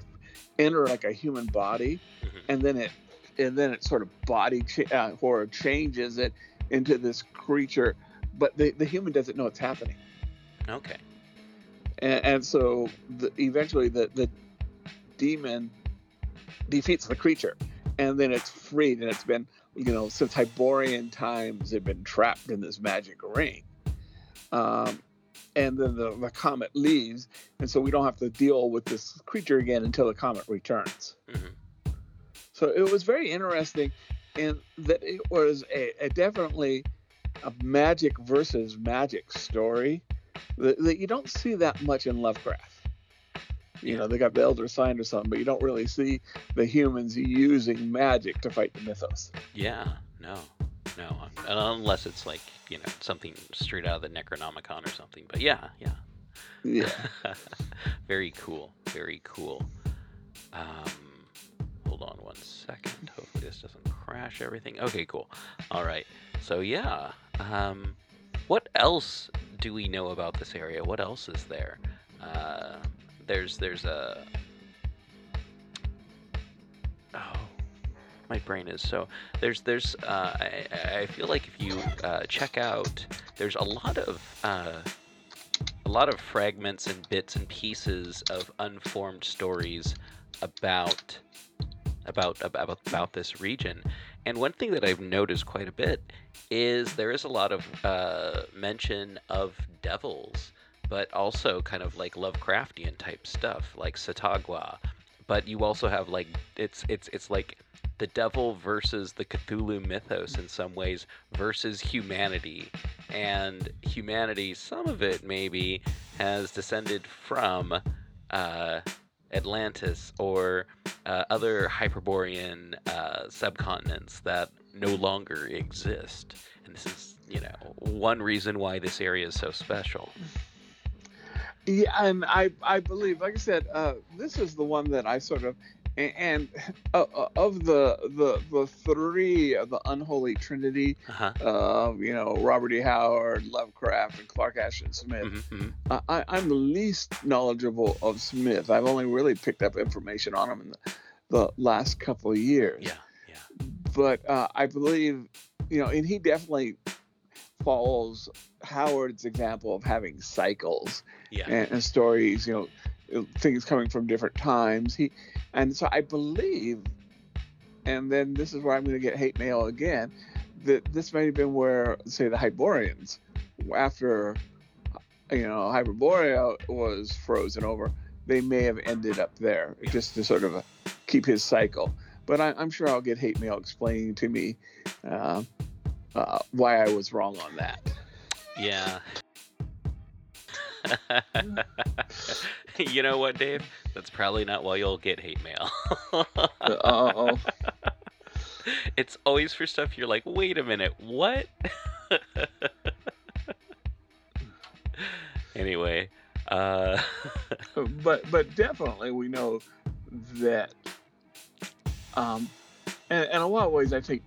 Speaker 5: enter like a human body,
Speaker 2: Mhm.
Speaker 5: and then it and then it sort of body uh, horror changes it into this creature, but the, the human doesn't know it's happening,
Speaker 2: Okay.
Speaker 5: and, and so the, eventually the the demon defeats the creature, and then it's freed, and it's been you know since Hyborian times they've been trapped in this magic ring. Um, and then the, the comet leaves, and so we don't have to deal with this creature again until the comet returns. So it was very interesting, in that it was a, a definitely a magic versus magic story that, that you don't see that much in Lovecraft. You know, they got the Elder Sign or something, but you don't really see the humans using magic to fight the mythos.
Speaker 2: Yeah. No. No. Unless it's like you know something straight out of the Necronomicon or something. But yeah. Yeah.
Speaker 5: Yeah.
Speaker 2: very cool. Very cool. Um, on one second. Hopefully this doesn't crash everything. Okay, cool. All right. So yeah. Um, what else do we know about this area? What else is there? Uh, there's there's a. Oh, my brain is so. There's there's. Uh, I I- feel like if you uh, check out, there's a lot of. Uh, a lot of fragments and bits and pieces of unformed stories about about about about this region. And one thing that I've noticed quite a bit is there is a lot of uh, mention of devils, but also kind of like Lovecraftian type stuff, like Tsathoggua. But you also have like it's it's it's like the devil versus the Cthulhu mythos in some ways versus humanity. And humanity, some of it maybe, has descended from uh, Atlantis or uh, other Hyperborean uh, subcontinents that no longer exist. And this is, you know, one reason why this area is so special.
Speaker 5: Yeah, and I I believe, like I said, uh, this is the one that I sort of, a- and uh, uh, of the the the three of the unholy trinity,
Speaker 2: Uh-huh.
Speaker 5: uh, you know, Robert E. Howard, Lovecraft, and Clark Ashton Smith.
Speaker 2: Mhm, mhm.
Speaker 5: I, I, I'm the least knowledgeable of Smith. I've only really picked up information on him in the, the last couple of years.
Speaker 2: Yeah, yeah.
Speaker 5: But uh, I believe, you know, and he definitely follows Howard's example of having cycles
Speaker 2: Yeah.
Speaker 5: and, and stories, you know, things coming from different times. He, and so I believe, and then this is where I'm going to get hate mail again, that this may have been where, say, the Hyborians, after, you know, Hyperborea was frozen over, they may have ended up there just to sort of keep his cycle. But I, I'm sure I'll get hate mail explaining to me uh, uh, why I was wrong on that.
Speaker 2: Yeah. you know what, Dave? That's probably not why you'll get hate mail.
Speaker 5: Oh.
Speaker 2: it's always for stuff you're like, wait a minute, what? anyway, uh,
Speaker 5: but but definitely we know that um and, and in a lot of ways i think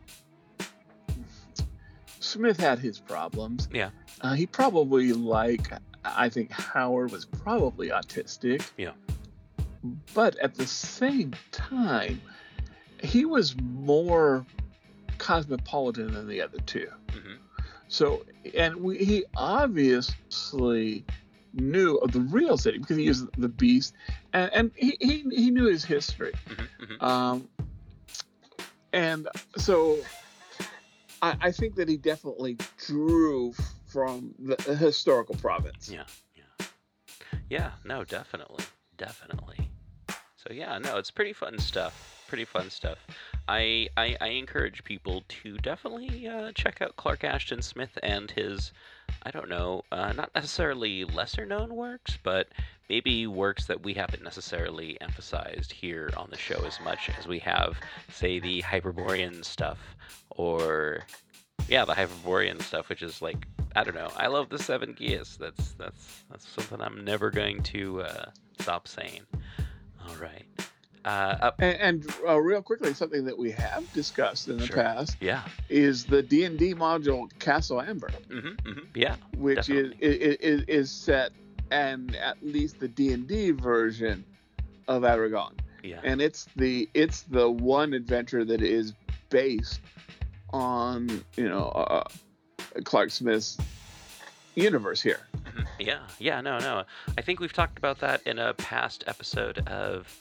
Speaker 5: smith had his problems
Speaker 2: Yeah.
Speaker 5: uh, he probably like i think howard was probably autistic
Speaker 2: Yeah.
Speaker 5: But at the same time he was more cosmopolitan than the other two
Speaker 2: mhm.
Speaker 5: so, and we, he obviously knew of the real city because he used the beast, and, and he, he he knew his history.
Speaker 2: Mhm, mhm.
Speaker 5: Um, and so I, I think that he definitely drew from the historical province.
Speaker 2: Yeah, yeah, yeah. No, definitely, definitely. So yeah, no, it's pretty fun stuff. Pretty fun stuff. I I, I encourage people to definitely uh, check out Clark Ashton Smith and his, I don't know, uh, not necessarily lesser known works, but maybe works that we haven't necessarily emphasized here on the show as much as we have, say, the Hyperborean stuff, or yeah, the Hyperborean stuff, which is like I don't know. I love the seven gears. That's that's that's something I'm never going to uh, stop saying. All right. Uh, up,
Speaker 5: And, and uh, real quickly, something that we have discussed in the
Speaker 2: Sure.
Speaker 5: past
Speaker 2: yeah.
Speaker 5: is the D and D module Castle Amber,
Speaker 2: hmm hmm yeah.
Speaker 5: which is, is is set and at least the D and D version of Averoigne,
Speaker 2: Yeah.
Speaker 5: and it's the it's the one adventure that is based on you know uh, Clark Smith's universe here.
Speaker 2: Mhm. Yeah, yeah, no, no. I think we've talked about that in a past episode of,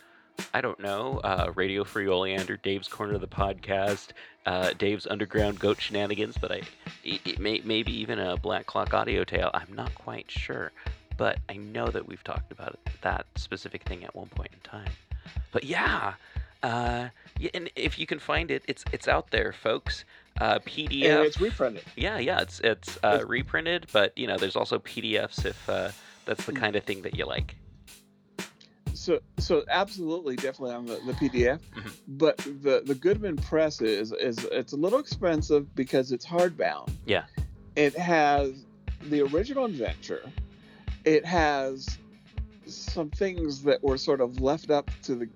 Speaker 2: I don't know, uh, Radio Free Oleander, Dave's Corner of the Podcast, uh, Dave's Underground Goat Shenanigans, but I, it, it may, maybe even a Black Clock audio tale. I'm not quite sure, but I know that we've talked about it, that specific thing at one point in time. But yeah, uh, yeah, and if you can find it, it's it's out there, folks. Uh, PDF.
Speaker 5: And it's reprinted.
Speaker 2: Yeah, yeah, it's it's uh, reprinted, but you know, there's also PDFs if uh, that's the kind of thing that you like.
Speaker 5: So, so absolutely, definitely on the, the PDF.
Speaker 2: Mhm.
Speaker 5: But the the Goodman Press is is it's a little expensive because it's hardbound.
Speaker 2: Yeah.
Speaker 5: It has the original adventure. It has some things that were sort of left up to the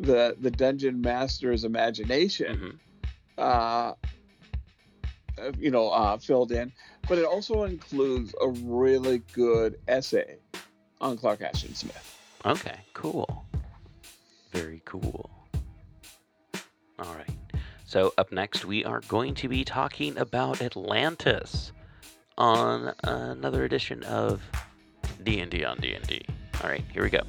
Speaker 5: the the dungeon master's imagination.
Speaker 2: hmm
Speaker 5: Uh, uh, you know, uh, filled in, but it also includes a really good essay on Clark Ashton Smith.
Speaker 2: Okay, cool. Very cool. All right. So up next, we are going to be talking about Atlantis on another edition of D and D on D and D. All right, here we go.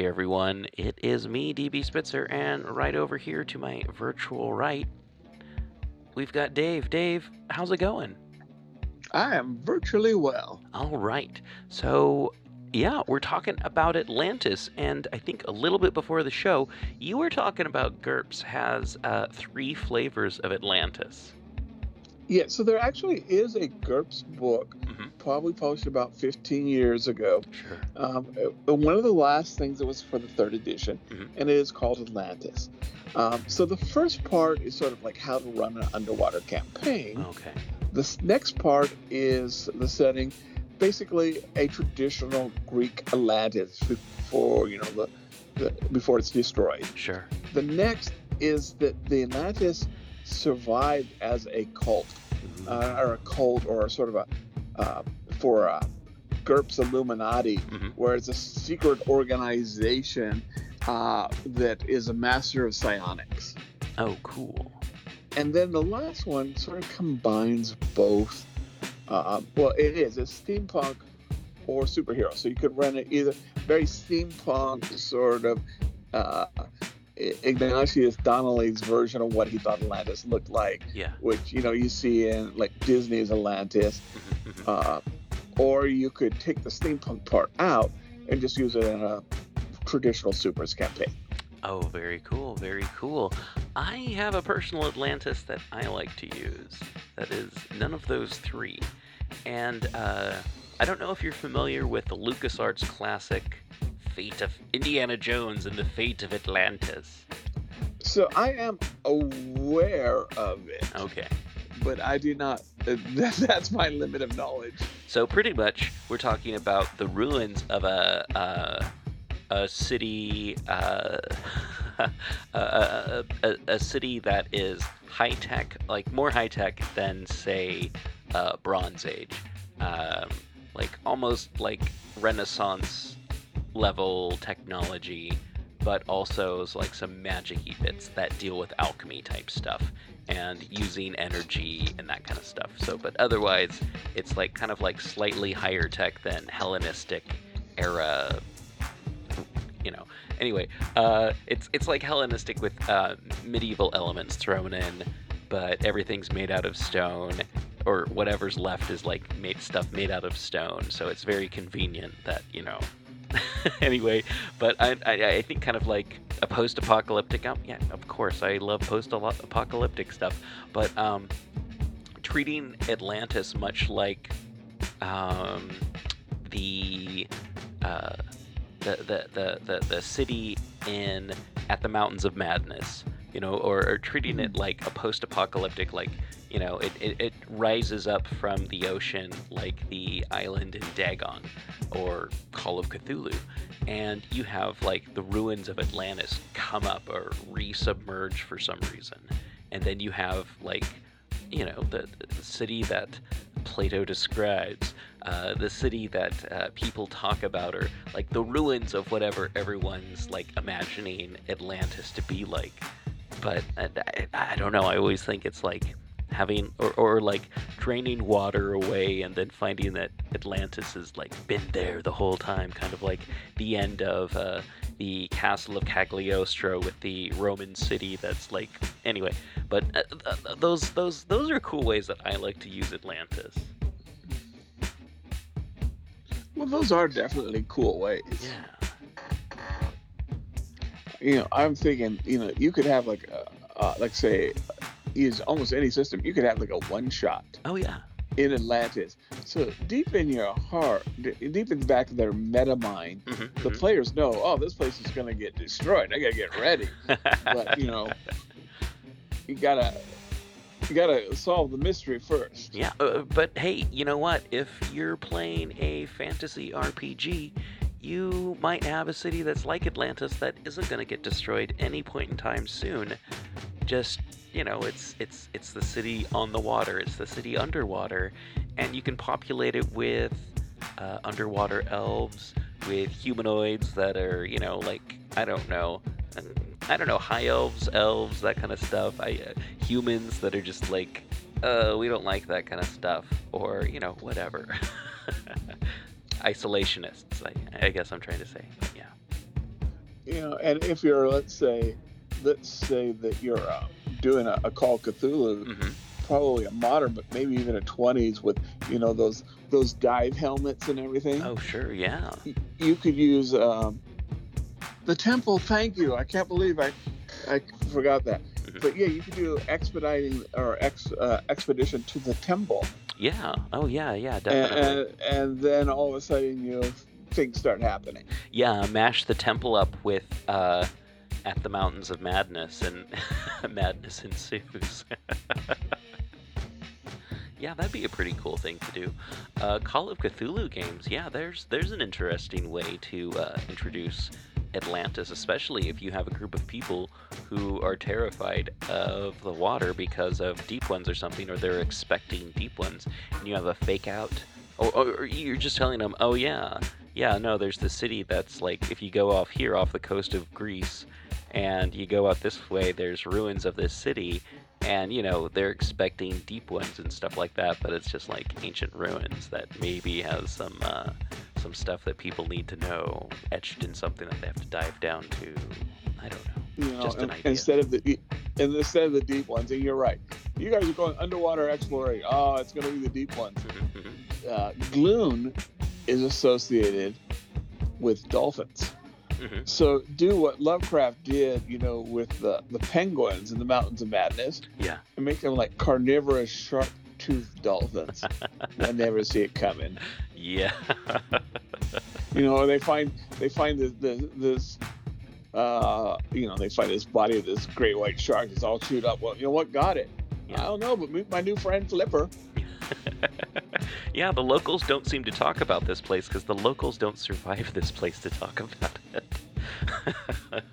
Speaker 2: Hey everyone, it is me, DB Spitzer, and right over here to my virtual right, we've got Dave. Dave, how's it going?
Speaker 5: I am virtually well.
Speaker 2: All right. So, yeah, we're talking about Atlantis, and I think a little bit before the show, you were talking about GURPS has uh, three flavors of Atlantis.
Speaker 5: Yeah, so there actually is a GURPS book,
Speaker 2: Mhm.
Speaker 5: probably published about 15 years ago.
Speaker 2: Sure.
Speaker 5: Um, uh, one of the last things that was for the third edition,
Speaker 2: Mhm.
Speaker 5: and it is called Atlantis. Um, so the first part is sort of like how to run an underwater campaign.
Speaker 2: Okay.
Speaker 5: This next part is the setting, basically a traditional Greek Atlantis before you know the, the before it's destroyed.
Speaker 2: Sure.
Speaker 5: The next is that the Atlantis survived as a cult, uh, or a cult, or a sort of a uh, for a GURPS Illuminati,
Speaker 2: Mhm.
Speaker 5: where it's a secret organization uh, that is a master of psionics.
Speaker 2: Oh, cool.
Speaker 5: And then the last one sort of combines both. Uh, well, it is it's steampunk or superhero, so you could run it either very steampunk sort of. Ignatius Donnelly's version of what he thought Atlantis looked like,
Speaker 2: Yeah.
Speaker 5: which you know you see in like Disney's Atlantis,
Speaker 2: Mhm, mhm.
Speaker 5: uh, or you could take the steampunk part out and just use it in a traditional supers campaign.
Speaker 2: Oh, very cool, very cool. I have a personal Atlantis that I like to use. That is none of those three. And uh, I don't know if you're familiar with the LucasArts classic Fate of Indiana Jones and the Fate of Atlantis.
Speaker 5: So I am aware of it,
Speaker 2: Okay.
Speaker 5: but I do not. That's my limit of knowledge.
Speaker 2: So pretty much, we're talking about the ruins of a uh, a city, uh, a, a, a, a city that is high tech, like more high tech than say uh, Bronze Age, um, like almost like Renaissance level technology. but also like some magic-y bits that deal with alchemy type stuff and using energy and that kind of stuff. So, but otherwise, it's like kind of like slightly higher tech than Hellenistic era. You know. Anyway, uh, it's it's like Hellenistic with uh, medieval elements thrown in, but everything's made out of stone, or whatever's left is like made stuff made out of stone. So it's very convenient that you know anyway, but I, I, I, think kind of like a post-apocalyptic. Um, yeah, of course, I love post-apocalyptic stuff, but um, treating Atlantis much like um, the, uh, the, the the the the city in at the Mountains of Madness, you know, or, or treating it like a post-apocalyptic like you know, it, it, it, rises up from the ocean like the island in Dagon or Call of Cthulhu. And you have like the ruins of Atlantis come up or resubmerge for some reason. And then you have like, you know, the, the city that Plato describes, uh, the city that uh, people talk about, or like the ruins of whatever everyone's like imagining Atlantis to be like. But uh, I, I don't know. I always think it's like having or, or like draining water away and then finding that Atlantis has like been there the whole time, kind of like the end of uh, the castle of Cagliostro with the Roman city. That's like anyway, but uh, uh, those those those are cool ways that I like to use Atlantis.
Speaker 5: Well, those are definitely cool ways.
Speaker 2: Yeah.
Speaker 5: You know, I'm thinking, you know, you could have like, a, uh, like say, use almost any system, you could have like a one shot.
Speaker 2: Oh yeah.
Speaker 5: In Atlantis, so deep in your heart, deep in the back of their meta mind,
Speaker 2: mm-hmm,
Speaker 5: the
Speaker 2: mm-hmm.
Speaker 5: players know, oh, this place is gonna get destroyed. I gotta get ready. but you know, you gotta you gotta solve the mystery first.
Speaker 2: Yeah, uh, but hey, you know what? If you're playing a fantasy RPG, you might have a city that's like Atlantis that isn't going to get destroyed any point in time soon. Just you know, it's it's it's the city on the water. It's the city underwater, and you can populate it with uh, underwater elves, with humanoids that are you know like I don't know. I don't know, high elves, elves, that kind of stuff. I, uh, humans that are just like, uh, we don't like that kind of stuff, or you know, whatever. Isolationists, I, I guess I'm trying to say. Yeah.
Speaker 5: You know, and if you're, let's say, let's say that you're uh, doing a, a Call Cthulhu,
Speaker 2: mm-hmm.
Speaker 5: probably a modern, but maybe even a 20s with you know those those dive helmets and everything.
Speaker 2: Oh sure, yeah.
Speaker 5: You could use um, the temple. Thank you. I can't believe I I forgot that. Mm-hmm. But yeah, you could do expediting or ex, uh, expedition to the temple.
Speaker 2: Yeah. Oh yeah, yeah, definitely.
Speaker 5: And, and, and then all of a sudden, you know, things start happening.
Speaker 2: Yeah, mash the temple up with uh, at the Mountains of Madness, and madness ensues. yeah, that'd be a pretty cool thing to do. Uh, Call of Cthulhu games, yeah, there's there's an interesting way to uh, introduce Atlantis, especially if you have a group of people who are terrified of the water because of deep ones or something, or they're expecting deep ones, and you have a fake out, or, or you're just telling them, oh yeah, yeah, no, there's the city that's like if you go off here off the coast of Greece and you go out this way, there's ruins of this city, and you know they're expecting deep ones and stuff like that, but it's just like ancient ruins that maybe has some uh, some stuff that people need to know etched in something that they have to dive down to. I don't know.
Speaker 5: You know, just an idea. Instead of the instead of the deep ones, and you're right. You guys are going underwater exploring. Oh, it's going to be the deep ones. Uh, Gloon is associated with dolphins.
Speaker 2: Mm-hmm.
Speaker 5: So do what Lovecraft did, you know, with the, the penguins in the Mountains of Madness.
Speaker 2: Yeah.
Speaker 5: And make them like carnivorous shark-toothed dolphins. I never see it coming.
Speaker 2: Yeah.
Speaker 5: you know, they find they find this this, this uh, you know, they find this body of this great white shark that's all chewed up. Well, you know what got it?
Speaker 2: Yeah.
Speaker 5: I don't know, but my new friend Flipper.
Speaker 2: yeah, the locals don't seem to talk about this place because the locals don't survive this place to talk about it.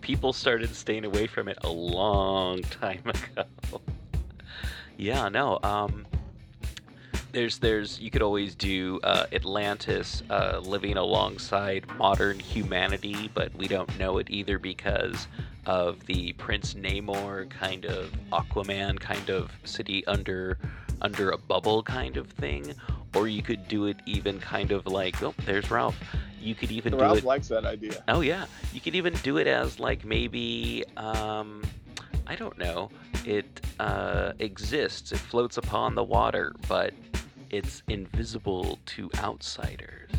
Speaker 2: People started staying away from it a long time ago. yeah, no. Um, there's there's you could always do uh, Atlantis uh, living alongside modern humanity, but we don't know it either because of the Prince Namor kind of Aquaman kind of city under under a bubble kind of thing, or you could do it even kind of like oh there's Ralph. You could even do
Speaker 5: Ralph
Speaker 2: it.
Speaker 5: likes that idea.
Speaker 2: Oh yeah, you could even do it as like maybe um, I don't know. It uh, exists. It floats upon the water, but it's invisible to outsiders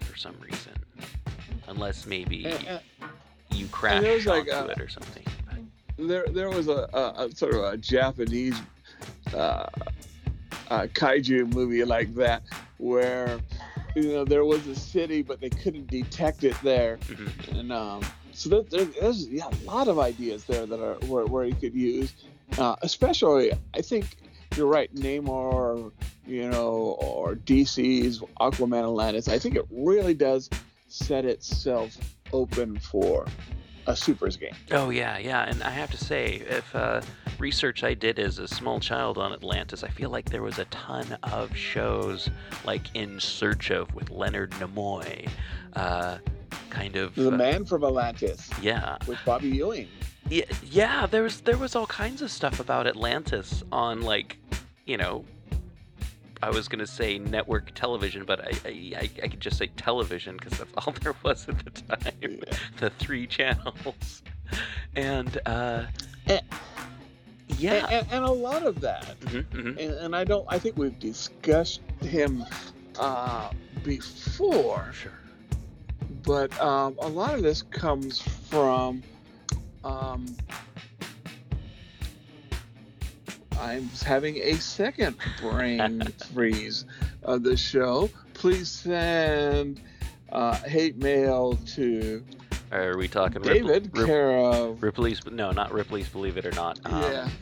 Speaker 2: for some reason, unless maybe
Speaker 5: And-
Speaker 2: you crash
Speaker 5: there's, like,
Speaker 2: onto
Speaker 5: uh,
Speaker 2: it or something.
Speaker 5: there, there was a, a, a sort of a Japanese uh, uh, kaiju movie like that where you know there was a city but they couldn't detect it there,
Speaker 2: Mhm.
Speaker 5: and um, so there, there, there's yeah, a lot of ideas there that are where, where you could use, uh, especially I think you're right, Namor, you know, or DC's Aquaman Atlantis. I think it really does set itself open for a supers game.
Speaker 2: Oh yeah, yeah, and I have to say, if uh, research I did as a small child on Atlantis, I feel like there was a ton of shows like In Search of with Leonard Nimoy, uh, kind of.
Speaker 5: The
Speaker 2: uh,
Speaker 5: Man from Atlantis
Speaker 2: Yeah,
Speaker 5: with Bobby Ewing.
Speaker 2: Yeah, yeah. There was there was all kinds of stuff about Atlantis on like, you know. I was gonna say network television, but I I, I, could just say television because that's all there was at the time.
Speaker 5: Yeah.
Speaker 2: the three channels, and uh,
Speaker 5: Eh.
Speaker 2: yeah,
Speaker 5: And, and, a lot of that,
Speaker 2: Mhm, mhm.
Speaker 5: and, and I don't, I think we've discussed him uh, before,
Speaker 2: sure.
Speaker 5: but um, a lot of this comes from. Um, I'm having a second brain freeze of the show. Please send uh, hate mail to
Speaker 2: Are we talking
Speaker 5: David,
Speaker 2: Rip-
Speaker 5: care of.
Speaker 2: Ripley's? No, not Ripley's. Believe it or not. Um,
Speaker 5: yeah.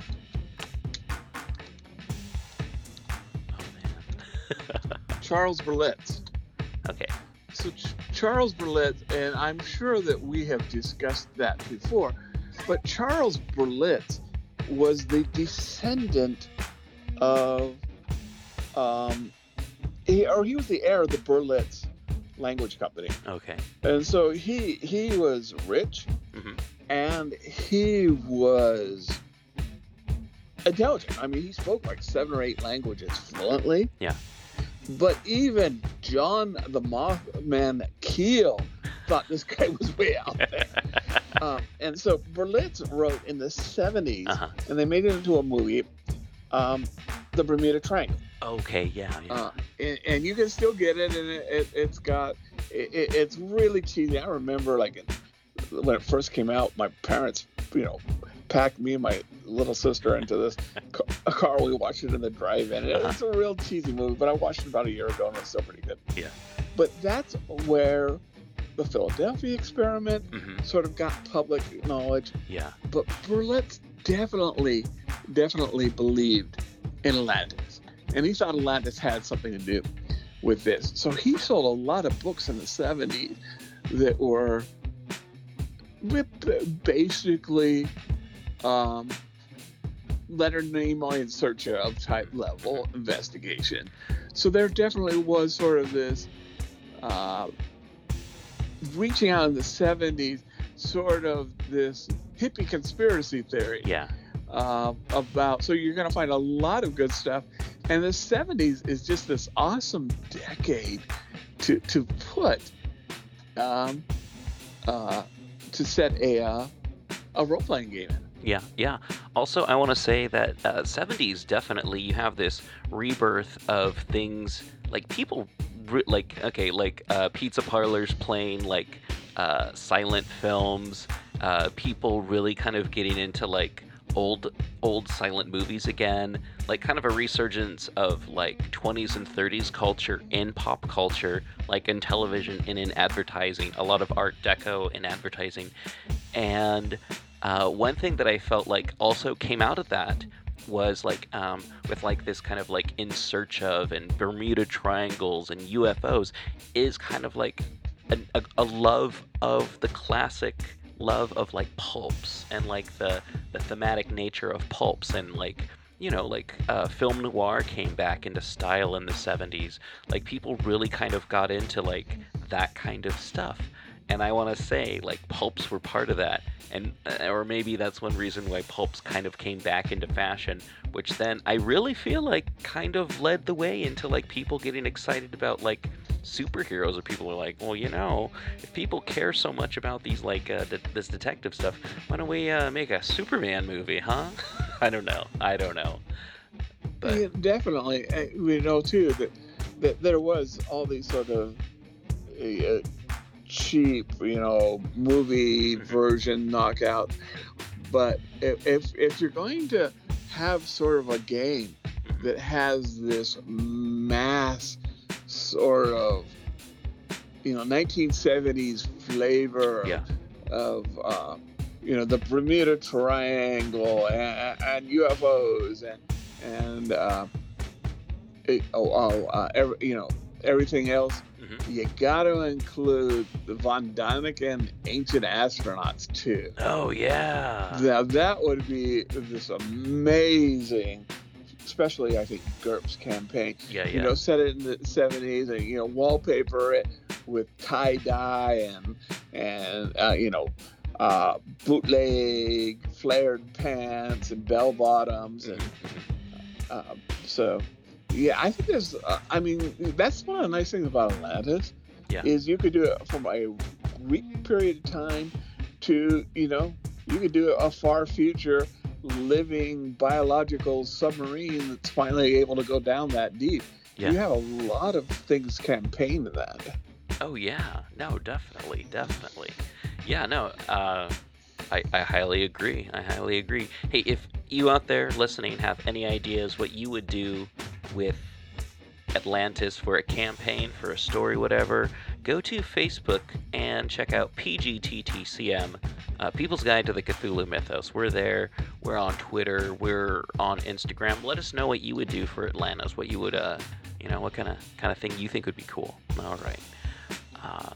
Speaker 2: Oh.
Speaker 5: Charles Berlitz.
Speaker 2: okay.
Speaker 5: So Ch- Charles Berlitz, and I'm sure that we have discussed that before, but Charles Berlitz was the descendant of, um, he or he was the heir of the Berlitz language company,
Speaker 2: Okay.
Speaker 5: and so he he was rich,
Speaker 2: Mhm.
Speaker 5: and he was intelligent. I mean, he spoke like seven or eight languages fluently.
Speaker 2: Yeah.
Speaker 5: But even John the Mothman Keel thought this guy was way out there. um, and so Berlitz wrote in the 70s,
Speaker 2: Uh-huh.
Speaker 5: and they made it into a movie, um, The Bermuda Triangle.
Speaker 2: Okay. Yeah. yeah.
Speaker 5: Uh, and, and you can still get it, and it, it, it's got, it, it- it's really cheesy. I remember, like, when it first came out, my parents, you know, packed me and my little sister into this car. We watched it in the drive-in. and It's a real cheesy movie, but I watched it about a year ago, and it's still pretty good.
Speaker 2: Yeah.
Speaker 5: But that's where the Philadelphia experiment
Speaker 2: hmm
Speaker 5: sort of got public knowledge.
Speaker 2: Yeah.
Speaker 5: But Berlitz definitely, definitely believed in Atlantis. And he thought Atlantis had something to do with this. So he sold a lot of books in the 70s that were basically um, Leonard Nimoy in search of type level investigation. So there definitely was sort of this uh, reaching out in the 70s, sort of this hippie conspiracy theory
Speaker 2: Yeah.
Speaker 5: uh, about. So you're going to find a lot of good stuff. And the 70s is just this awesome decade to, to put, um, uh, to set a, uh, a role playing game in.
Speaker 2: Yeah, yeah. Also, I want to say that uh, 70s definitely you have this rebirth of things like people like okay, like uh, pizza parlors playing like uh, silent films. Uh, people really kind of getting into like old old silent movies again. Like kind of a resurgence of like 20s and 30s culture in pop culture, like in television and in advertising. A lot of Art Deco in advertising, and uh, one thing that I felt like also came out of that was like um, with like this kind of like in search of and Bermuda triangles and UFOs is kind of like a, a, a love of the classic love of like pulps and like the the thematic nature of pulps and like you know, like uh, film noir came back into style in the 70s. Like people really kind of got into like that kind of stuff. And I want to say, like, pulps were part of that. And, uh, or maybe that's one reason why pulps kind of came back into fashion, which then I really feel like kind of led the way into like people getting excited about like superheroes or people are like well you know if people care so much about these like uh, de- this detective stuff why don't we uh, make a superman movie huh i don't know i don't know but
Speaker 5: Yeah, definitely. We know too that that there was all these sort of uh, cheap, you know, movie version knockout. But if, if if you're going to have sort of a game that has this mass sort of you know 1970s flavor
Speaker 2: yeah
Speaker 5: of uh, you know the Bermuda Triangle and, and UFOs and and uh, it, oh, oh uh, every, you know everything else.
Speaker 2: Mhm.
Speaker 5: You got to include the Von Däniken ancient astronauts too.
Speaker 2: oh yeah
Speaker 5: Now that would be this amazing, especially I think GURPS campaign.
Speaker 2: yeah yeah
Speaker 5: You know, set it in the '70s and you know wallpaper it with tie dye and and uh, you know uh, bootleg flared pants and bell bottoms and uh, so yeah, I think there's. Uh, I mean, that's one of the nice things about Atlantis.
Speaker 2: Yeah.
Speaker 5: Is you could do it from a week period of time to you know you could do a far future living biological submarine that's finally able to go down that deep.
Speaker 2: Yeah.
Speaker 5: You have a lot of things campaign to that.
Speaker 2: Oh yeah, no, definitely, definitely. Yeah, no, uh, I, I highly agree. I highly agree. Hey, if you out there listening have any ideas what you would do with Atlantis for a campaign, for a story, whatever, go to Facebook and check out PGTTCM, uh, People's Guide to the Cthulhu Mythos. We're there. We're on Twitter. We're on Instagram. Let us know what you would do for Atlantis. What you would, uh, you know, what kind of kind of thing you think would be cool. All right. Uh,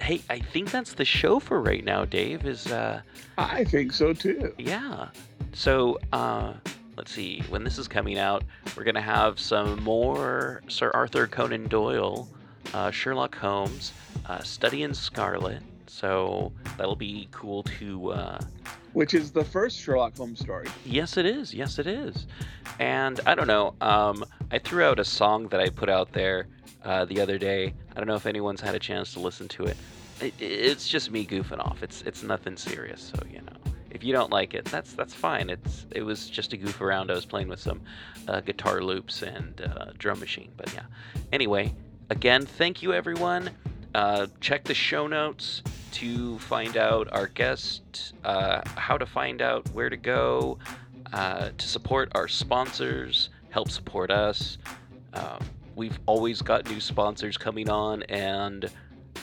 Speaker 2: hey, I think that's the show for right now. Dave is. Uh,
Speaker 5: I think so too.
Speaker 2: yeah. So, uh, let's see. When this is coming out, we're going to have some more Sir Arthur Conan Doyle, uh, Sherlock Holmes, uh, Study in Scarlet. So, that'll be cool to. Uh,
Speaker 5: Which is the first Sherlock Holmes story.
Speaker 2: yes, it is. Yes, it is. And I don't know. Um, I threw out a song that I put out there uh, the other day. I don't know if anyone's had a chance to listen to it. it. It's just me goofing off. It's it's nothing serious. So you know, if you don't like it, that's that's fine. It's it was just a goof around. I was playing with some uh, guitar loops and uh, drum machine. But yeah. Anyway, again, thank you everyone. Uh, check the show notes to find out our guest, uh, how to find out where to go, uh, to support our sponsors, help support us. Um, we've always got new sponsors coming on, and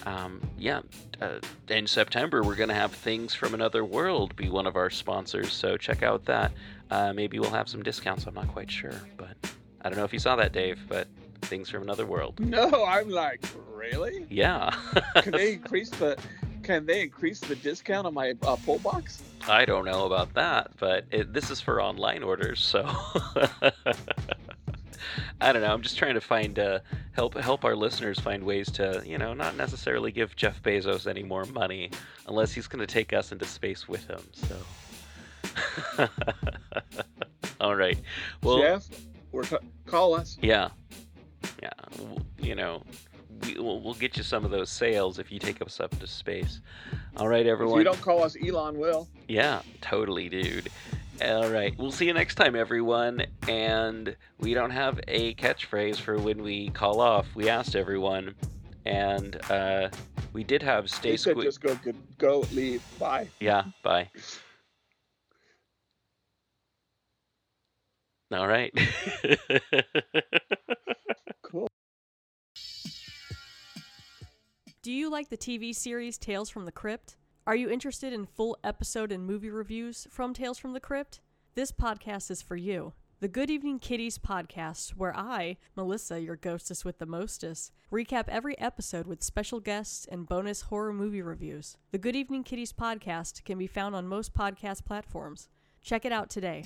Speaker 2: um, yeah, uh, in September we're gonna have Things from Another World be one of our sponsors. So check out that. Uh, maybe we'll have some discounts. I'm not quite sure, but I don't know if you saw that, Dave. But Things from Another World.
Speaker 5: No, I'm like, really?
Speaker 2: Yeah.
Speaker 5: Can they increase the? Can they increase the discount on my uh, pull box?
Speaker 2: I don't know about that, but it, this is for online orders, so I don't know. I'm just trying to find uh, help help our listeners find ways to, you know, not necessarily give Jeff Bezos any more money unless he's going to take us into space with him. So, all right. Well,
Speaker 5: Jeff, we're t- call us.
Speaker 2: yeah, yeah. You know, we, we'll, we'll get you some of those sales if you take us up to space. All right,
Speaker 5: If
Speaker 2: everyone.
Speaker 5: you don't call us, Elon will.
Speaker 2: Yeah, totally, dude. All right, we'll see you next time, everyone. And we don't have a catchphrase for when we call off. We asked everyone, and uh, we did have stay
Speaker 5: They said
Speaker 2: squeak.
Speaker 5: just go, go, go, leave, bye.
Speaker 2: Yeah, bye. All right.
Speaker 5: Cool.
Speaker 7: Do you like the TV series Tales from the Crypt? Are you interested in full episode and movie reviews from Tales from the Crypt? This podcast is for you. The Good Evening Kitties podcast, where I, Melissa, your ghostess with the mostest, recap every episode with special guests and bonus horror movie reviews. The Good Evening Kitties podcast can be found on most podcast platforms. Check it out today.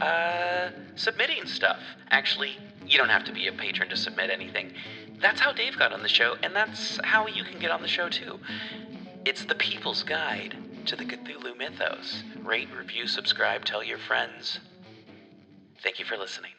Speaker 2: uh, submitting stuff. Actually, you don't have to be a patron to submit anything. That's how Dave got on the show, and that's how you can get on the show too. It's the people's guide to the Cthulhu mythos. Rate, review, subscribe, tell your friends. Thank you for listening.